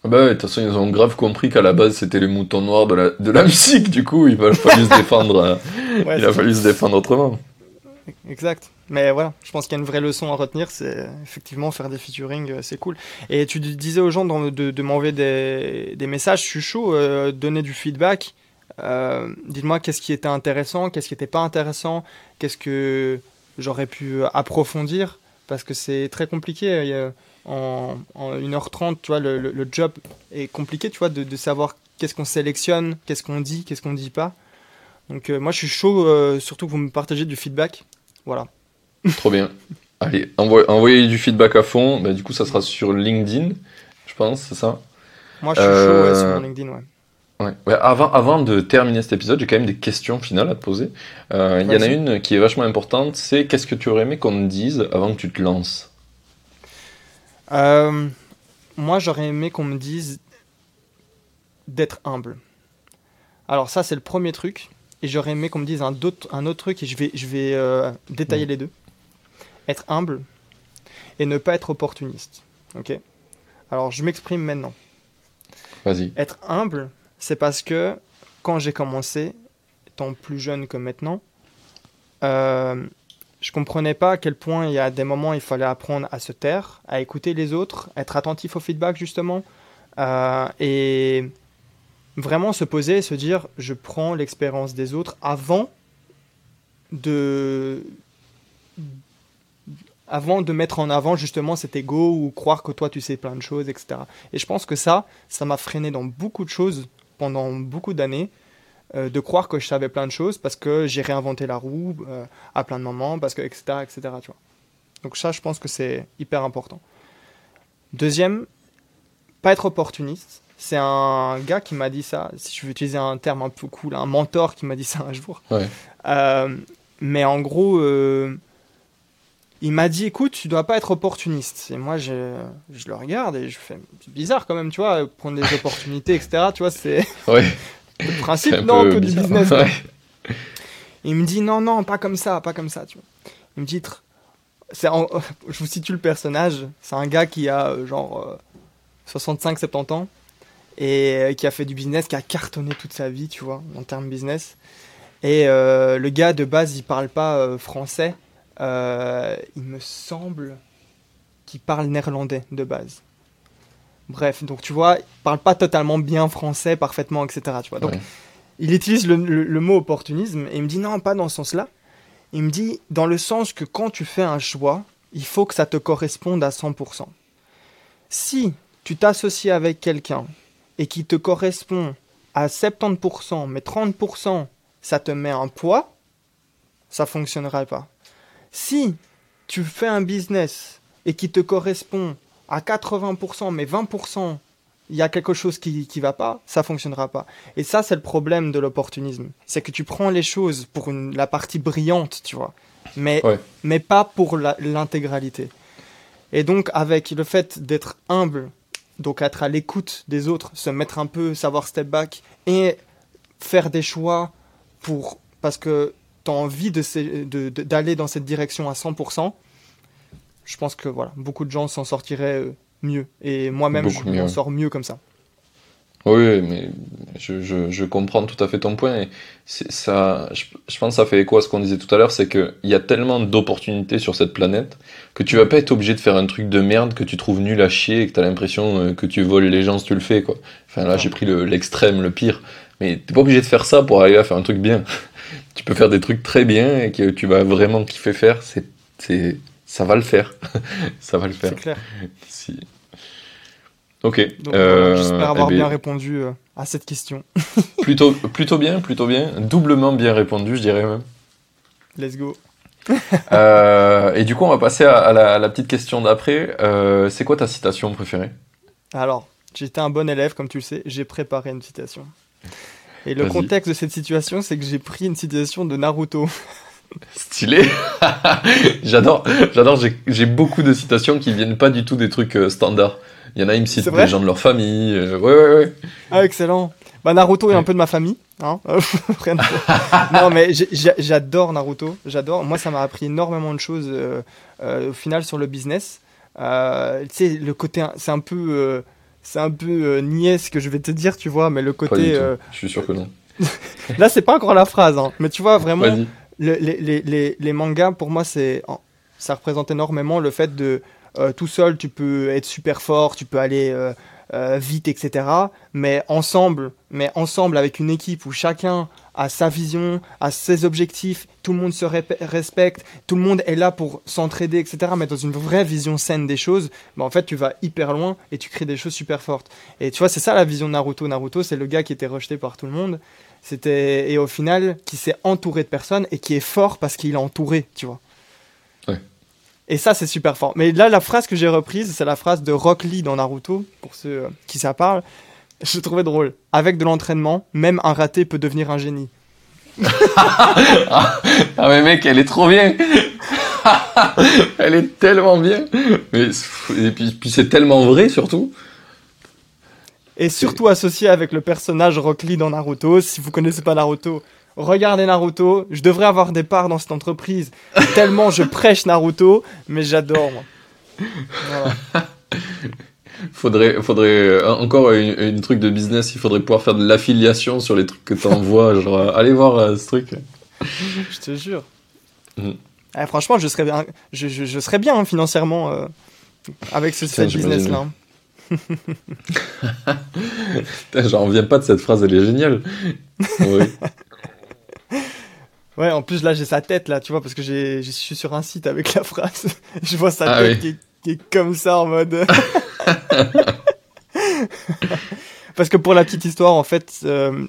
Ah bah ouais, de toute façon, ils ont grave compris qu'à la base, c'était les moutons noirs de la, de la musique, du coup, il a fallu se défendre, euh, il a fallu se défendre autrement. Exact. Mais voilà, je pense qu'il y a une vraie leçon à retenir, c'est effectivement faire des featuring, euh, c'est cool. Et tu disais aux gens de, de, m'envoyer des, des, messages, je suis chaud, euh, donner du feedback. Euh, dites-moi qu'est-ce qui était intéressant, qu'est-ce qui n'était pas intéressant, qu'est-ce que j'aurais pu approfondir, parce que c'est très compliqué. En, en, 1h30, tu vois, le, job est compliqué, tu vois, de, de savoir qu'est-ce qu'on sélectionne, qu'est-ce qu'on dit, qu'est-ce qu'on ne dit pas. Donc moi je suis chaud, surtout que vous me partagez du feedback. Voilà. Trop bien. Allez, envoyez du feedback à fond. Bah, du coup, ça sera sur LinkedIn, je pense, c'est ça Moi, je suis chaud sur euh, LinkedIn, ouais. Ouais. avant, avant de terminer cet épisode, j'ai quand même des questions finales à te poser. Euh, il y en a une qui est vachement importante, c'est qu'est-ce que tu aurais aimé qu'on te dise avant que tu te lances euh, Moi, j'aurais aimé qu'on me dise d'être humble. Alors ça, c'est le premier truc. Et j'aurais aimé qu'on me dise un, autre, un autre truc, et je vais, je vais détailler les deux être humble et ne pas être opportuniste. Ok? Alors, je m'exprime maintenant. Vas-y. Être humble, c'est parce que quand j'ai commencé, étant plus jeune que maintenant, euh, je comprenais pas à quel point il y a des moments il fallait apprendre à se taire, à écouter les autres, être attentif au feedback justement, euh, et vraiment se poser et se dire je prends l'expérience des autres avant de avant de mettre en avant justement cet ego ou croire que toi tu sais plein de choses, etc. Et je pense que ça, ça m'a freiné dans beaucoup de choses pendant beaucoup d'années, euh, de croire que je savais plein de choses parce que j'ai réinventé la roue euh, à plein de moments, parce que, etc., etc. Tu vois. Donc ça, je pense que c'est hyper important. Deuxième, pas être opportuniste. C'est un gars qui m'a dit ça, si je veux utiliser un terme un peu cool, un mentor qui m'a dit ça un jour. Euh, mais en gros, il m'a dit écoute, tu dois pas être opportuniste. Et moi, je, je le regarde et je fais c'est bizarre quand même, tu vois, prendre des opportunités, etc. Tu vois, c'est le principe, non, que du business. Il me dit non, non, pas comme ça, pas comme ça, tu vois. Il me dit je vous situe le personnage, c'est un gars qui a euh, genre 65-70 euh, ans et euh, qui a fait du business, qui a cartonné toute sa vie, tu vois, en termes business. Et le gars de base, il parle pas français. Euh, il me semble qu'il parle néerlandais de base. Bref, donc tu vois, il parle pas totalement bien français, parfaitement, etc. Tu vois. Donc, il utilise le, mot opportunisme et il me dit non, pas dans ce sens-là. Il me dit dans le sens que quand tu fais un choix, il faut que ça te corresponde à 100%. Si tu t'associes avec quelqu'un et qui te correspond à 70%, mais 30%, ça te met un poids, ça fonctionnera pas. Si tu fais un business et qui te correspond à 80%, mais 20%, il y a quelque chose qui ne va pas, ça fonctionnera pas. Et ça, c'est le problème de l'opportunisme. C'est que tu prends les choses pour la partie brillante, tu vois, mais, mais pas pour l'intégralité. Et donc, avec le fait d'être humble, donc être à l'écoute des autres, se mettre un peu, savoir step back et faire des choix pour. Parce que tu as envie d'aller de, de, dans cette direction à 100%, je pense que voilà, beaucoup de gens s'en sortiraient euh, mieux. Et moi-même, je m'en sors mieux comme ça. Oui, mais je, je, je, comprends tout à fait ton point. Et ça, je, je, pense que ça fait écho à ce qu'on disait tout à l'heure, c'est qu'il y a tellement d'opportunités sur cette planète que tu vas pas être obligé de faire un truc de merde que tu trouves nul à chier et que tu as l'impression euh, que tu voles les gens si tu le fais. Quoi. Enfin là, j'ai pris l'extrême, le, le, pire. Mais t'es pas obligé de faire ça pour arriver à faire un truc bien tu peux faire des trucs très bien et que tu vas vraiment kiffer faire, c'est, c'est, ça va le faire. ça va le faire. C'est clair. Si. Ok. Euh, j'espère avoir eh bien répondu euh, à cette question. plutôt, plutôt bien, plutôt bien. Doublement bien répondu, je dirais même. Let's go. Euh, et du coup, on va passer à, la, petite question d'après. Euh, c'est quoi ta citation préférée? Alors, j'étais un bon élève, comme tu le sais, j'ai préparé une citation. Et le contexte de cette situation, c'est que j'ai pris une citation de Naruto. Stylé. j'adore, j'adore. J'ai beaucoup de citations qui viennent pas du tout des trucs euh, standards. Il y en a, ils me citent des gens de leur famille. ouais, ouais, ouais. Ah, excellent. Bah, Naruto est un peu de ma famille. Hein non, mais j'adore Naruto. J'adore. Moi, ça m'a appris énormément de choses euh, euh, au final sur le business. Euh, tu sais, le côté, c'est un peu, c'est un peu niais ce que je vais te dire, tu vois, mais le côté. Je suis sûr que non. Là, c'est pas encore la phrase, hein, mais tu vois vraiment, les, les, les, les, mangas pour moi, c'est, ça représente énormément le fait de tout seul, tu peux être super fort, tu peux aller euh, vite, etc. Mais ensemble, mais ensemble avec une équipe où chacun a sa vision, a ses objectifs, tout le monde se respecte, tout le monde est là pour s'entraider, etc. Mais dans une vraie vision saine des choses, bah en fait tu vas hyper loin et tu crées des choses super fortes. Et tu vois, c'est ça la vision de Naruto. Naruto, c'est le gars qui était rejeté par tout le monde. C'était et au final qui s'est entouré de personnes et qui est fort parce qu'il est entouré, tu vois. Et ça, c'est super fort. Mais là, la phrase que j'ai reprise, c'est la phrase de Rock Lee dans Naruto, pour ceux euh, qui ça parle. Je trouvais drôle. Avec de l'entraînement, même un raté peut devenir un génie. ah mais mec, elle est trop bien. elle est tellement bien. Mais, et puis, puis c'est tellement vrai surtout. Et surtout associé avec le personnage Rock Lee dans Naruto. Si vous connaissez pas Naruto, regardez Naruto, je devrais avoir des parts dans cette entreprise, tellement je prêche Naruto, mais j'adore. faudrait, faudrait euh, encore une, truc de business, il faudrait pouvoir faire de l'affiliation sur les trucs que tu envoies, genre euh, allez voir euh, ce truc. Je te jure. Mm. Eh, franchement, je serais bien, je, je, serais bien hein, financièrement avec ce business là. J'en reviens pas de cette phrase, elle est géniale. Oui. Ouais, en plus là j'ai sa tête là, tu vois, parce que je suis sur un site avec la phrase. je vois sa ah tête qui, est, comme ça en mode. parce que pour la petite histoire, en fait, euh,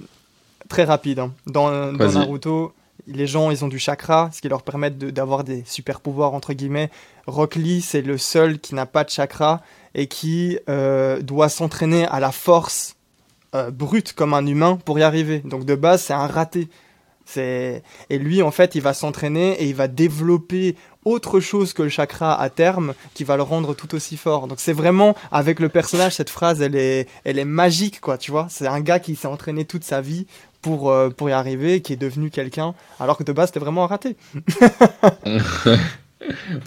très rapide, hein. dans, dans Naruto, les gens ils ont du chakra, ce qui leur permet d'avoir des super pouvoirs entre guillemets. Rock Lee c'est le seul qui n'a pas de chakra et qui euh, doit s'entraîner à la force euh, brute comme un humain pour y arriver. Donc de base c'est un raté. Et lui, en fait, il va s'entraîner et il va développer autre chose que le chakra à terme qui va le rendre tout aussi fort. Donc c'est vraiment avec le personnage cette phrase elle est elle est magique quoi, tu vois. C'est un gars qui s'est entraîné toute sa vie pour euh, pour y arriver, qui est devenu quelqu'un alors que de base c'était vraiment un raté.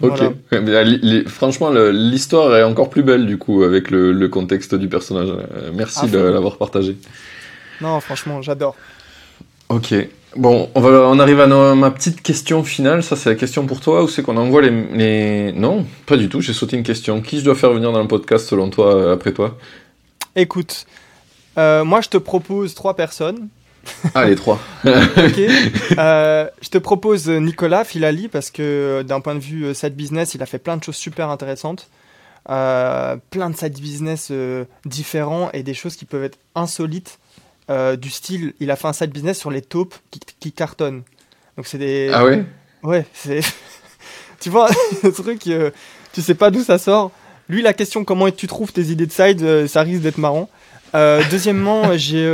ok. franchement, l'histoire est encore plus belle du coup avec le, contexte du personnage. Euh, merci de l'avoir partagé. Non, franchement, j'adore. Ok. Bon, on, va, on arrive à ma petite question finale. Ça, c'est la question pour toi ou c'est qu'on envoie les, Non, pas du tout. J'ai sauté une question. Qui je dois faire venir dans le podcast selon toi, euh, après toi? Écoute, euh, moi, je te propose trois personnes. Ah, les trois. ok. Euh, je te propose Nicolas Filali parce que d'un point de vue side business, il a fait plein de choses super intéressantes. plein de side business différents et des choses qui peuvent être insolites euh, du style, il a fait un side business sur les taupes qui, cartonnent. Donc c'est des. Ah ouais? Ouais, c'est. tu vois, le truc, euh, tu sais pas d'où ça sort. Lui, la question comment tu trouves tes idées de side, euh, ça risque d'être marrant. deuxièmement, j'ai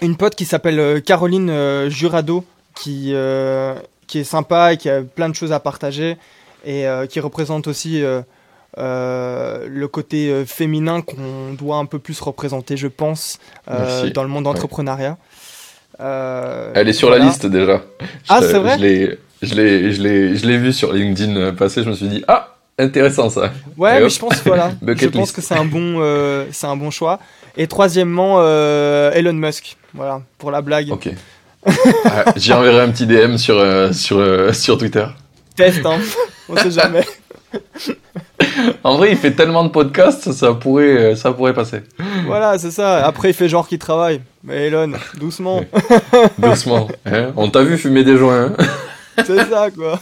une pote qui s'appelle Caroline Jurado, qui, qui est sympa et qui a plein de choses à partager et qui représente aussi euh, le côté euh, féminin qu'on doit un peu plus représenter, je pense, euh, dans le monde d'entrepreneuriat. Elle est sur la liste déjà. Ah, c'est vrai Je l'ai vu sur LinkedIn passer, je me suis dit, ah, intéressant ça. Ouais, mais je pense, voilà, je pense que c'est un, bon, c'est un bon choix. Et troisièmement, Elon Musk, voilà, pour la blague. Ok. Ah, j'y enverrai un petit DM sur, sur, sur Twitter. Test, hein. on sait jamais. en vrai, il fait tellement de podcasts, ça pourrait, ça pourrait passer. Voilà, c'est ça. Après, il fait genre qu'il travaille. Mais Elon, doucement. doucement. Hein. On t'a vu fumer des joints. Hein. c'est ça, quoi.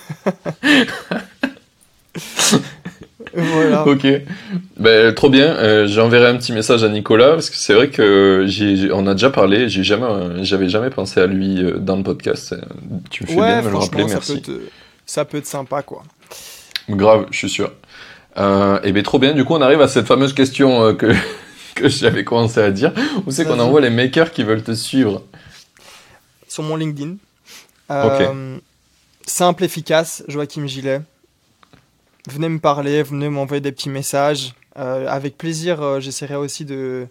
voilà. Ok. Ben, trop bien. Euh, J'enverrai un petit message à Nicolas parce que c'est vrai que j'ai, on a déjà parlé. J'ai jamais, j'avais jamais pensé à lui euh, dans le podcast. Tu me fais bien de me le rappeler. Merci ça peut être sympa, quoi. Grave, je suis sûr. Euh, et bien trop bien, du coup on arrive à cette fameuse question euh, que, que j'avais commencé à dire. Où c'est qu'on envoie les makers qui veulent te suivre Sur mon LinkedIn. Euh, Simple, efficace, Joachim Gillet. Venez me parler, venez m'envoyer des petits messages. Euh, avec plaisir, j'essaierai aussi de,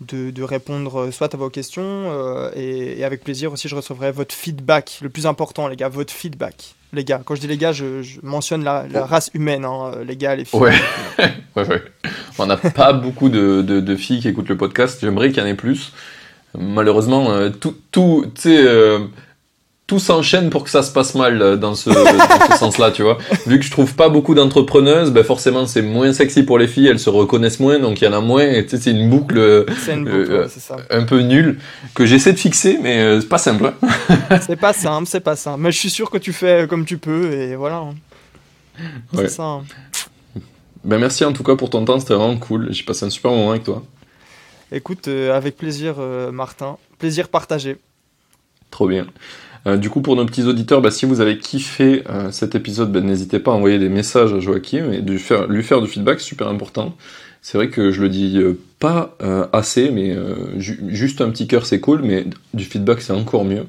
de, de répondre euh, soit à vos questions euh, et, et avec plaisir aussi, je recevrai votre feedback. Le plus important, les gars, votre feedback. Les gars, quand je dis les gars, je, je mentionne la, la race humaine, hein, les gars, les filles. Ouais. Ouais, ouais. On n'a pas beaucoup de, de, de filles qui écoutent le podcast. J'aimerais qu'il y en ait plus. Malheureusement, euh, tout, tout, tu sais, euh, tout s'enchaîne pour que ça se passe mal euh, dans ce, dans ce sens-là, tu vois. Vu que je trouve pas beaucoup d'entrepreneuses, ben forcément c'est moins sexy pour les filles, elles se reconnaissent moins, donc il y en a moins. Et tu sais, c'est une boucle euh, une Euh, boucle, euh, ça. un peu nulle que j'essaie de fixer, mais euh, c'est pas simple. hein. C'est pas simple, c'est pas simple. Mais je suis sûr que tu fais comme tu peux et voilà. hein. Ouais. Ça. hein. Ben merci en tout cas pour ton temps, c'était vraiment cool. J'ai passé un super moment avec toi. Écoute, euh, avec plaisir, Martin. Plaisir partagé. Trop bien. Euh, du coup, pour nos petits auditeurs, bah, si vous avez kiffé euh, cet épisode, bah, n'hésitez pas à envoyer des messages à Joachim et lui faire, du feedback, super important. C'est vrai que je le dis euh, pas assez, mais ju- juste un petit cœur c'est cool, mais du feedback c'est encore mieux.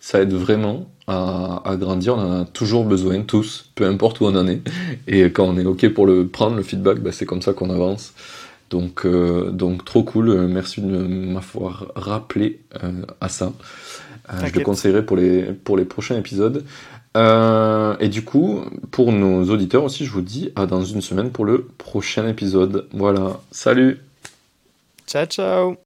Ça aide vraiment à, grandir, on en a toujours besoin, tous, peu importe où on en est. Et quand on est OK pour le prendre, le feedback, bah, c'est comme ça qu'on avance. Donc, trop cool, merci de m'avoir rappelé à ça. Euh, je le T'inquiète. conseillerai pour les, pour les prochains épisodes. Euh, et du coup, pour nos auditeurs aussi, je vous dis à dans une semaine pour le prochain épisode. Voilà, salut Ciao, ciao.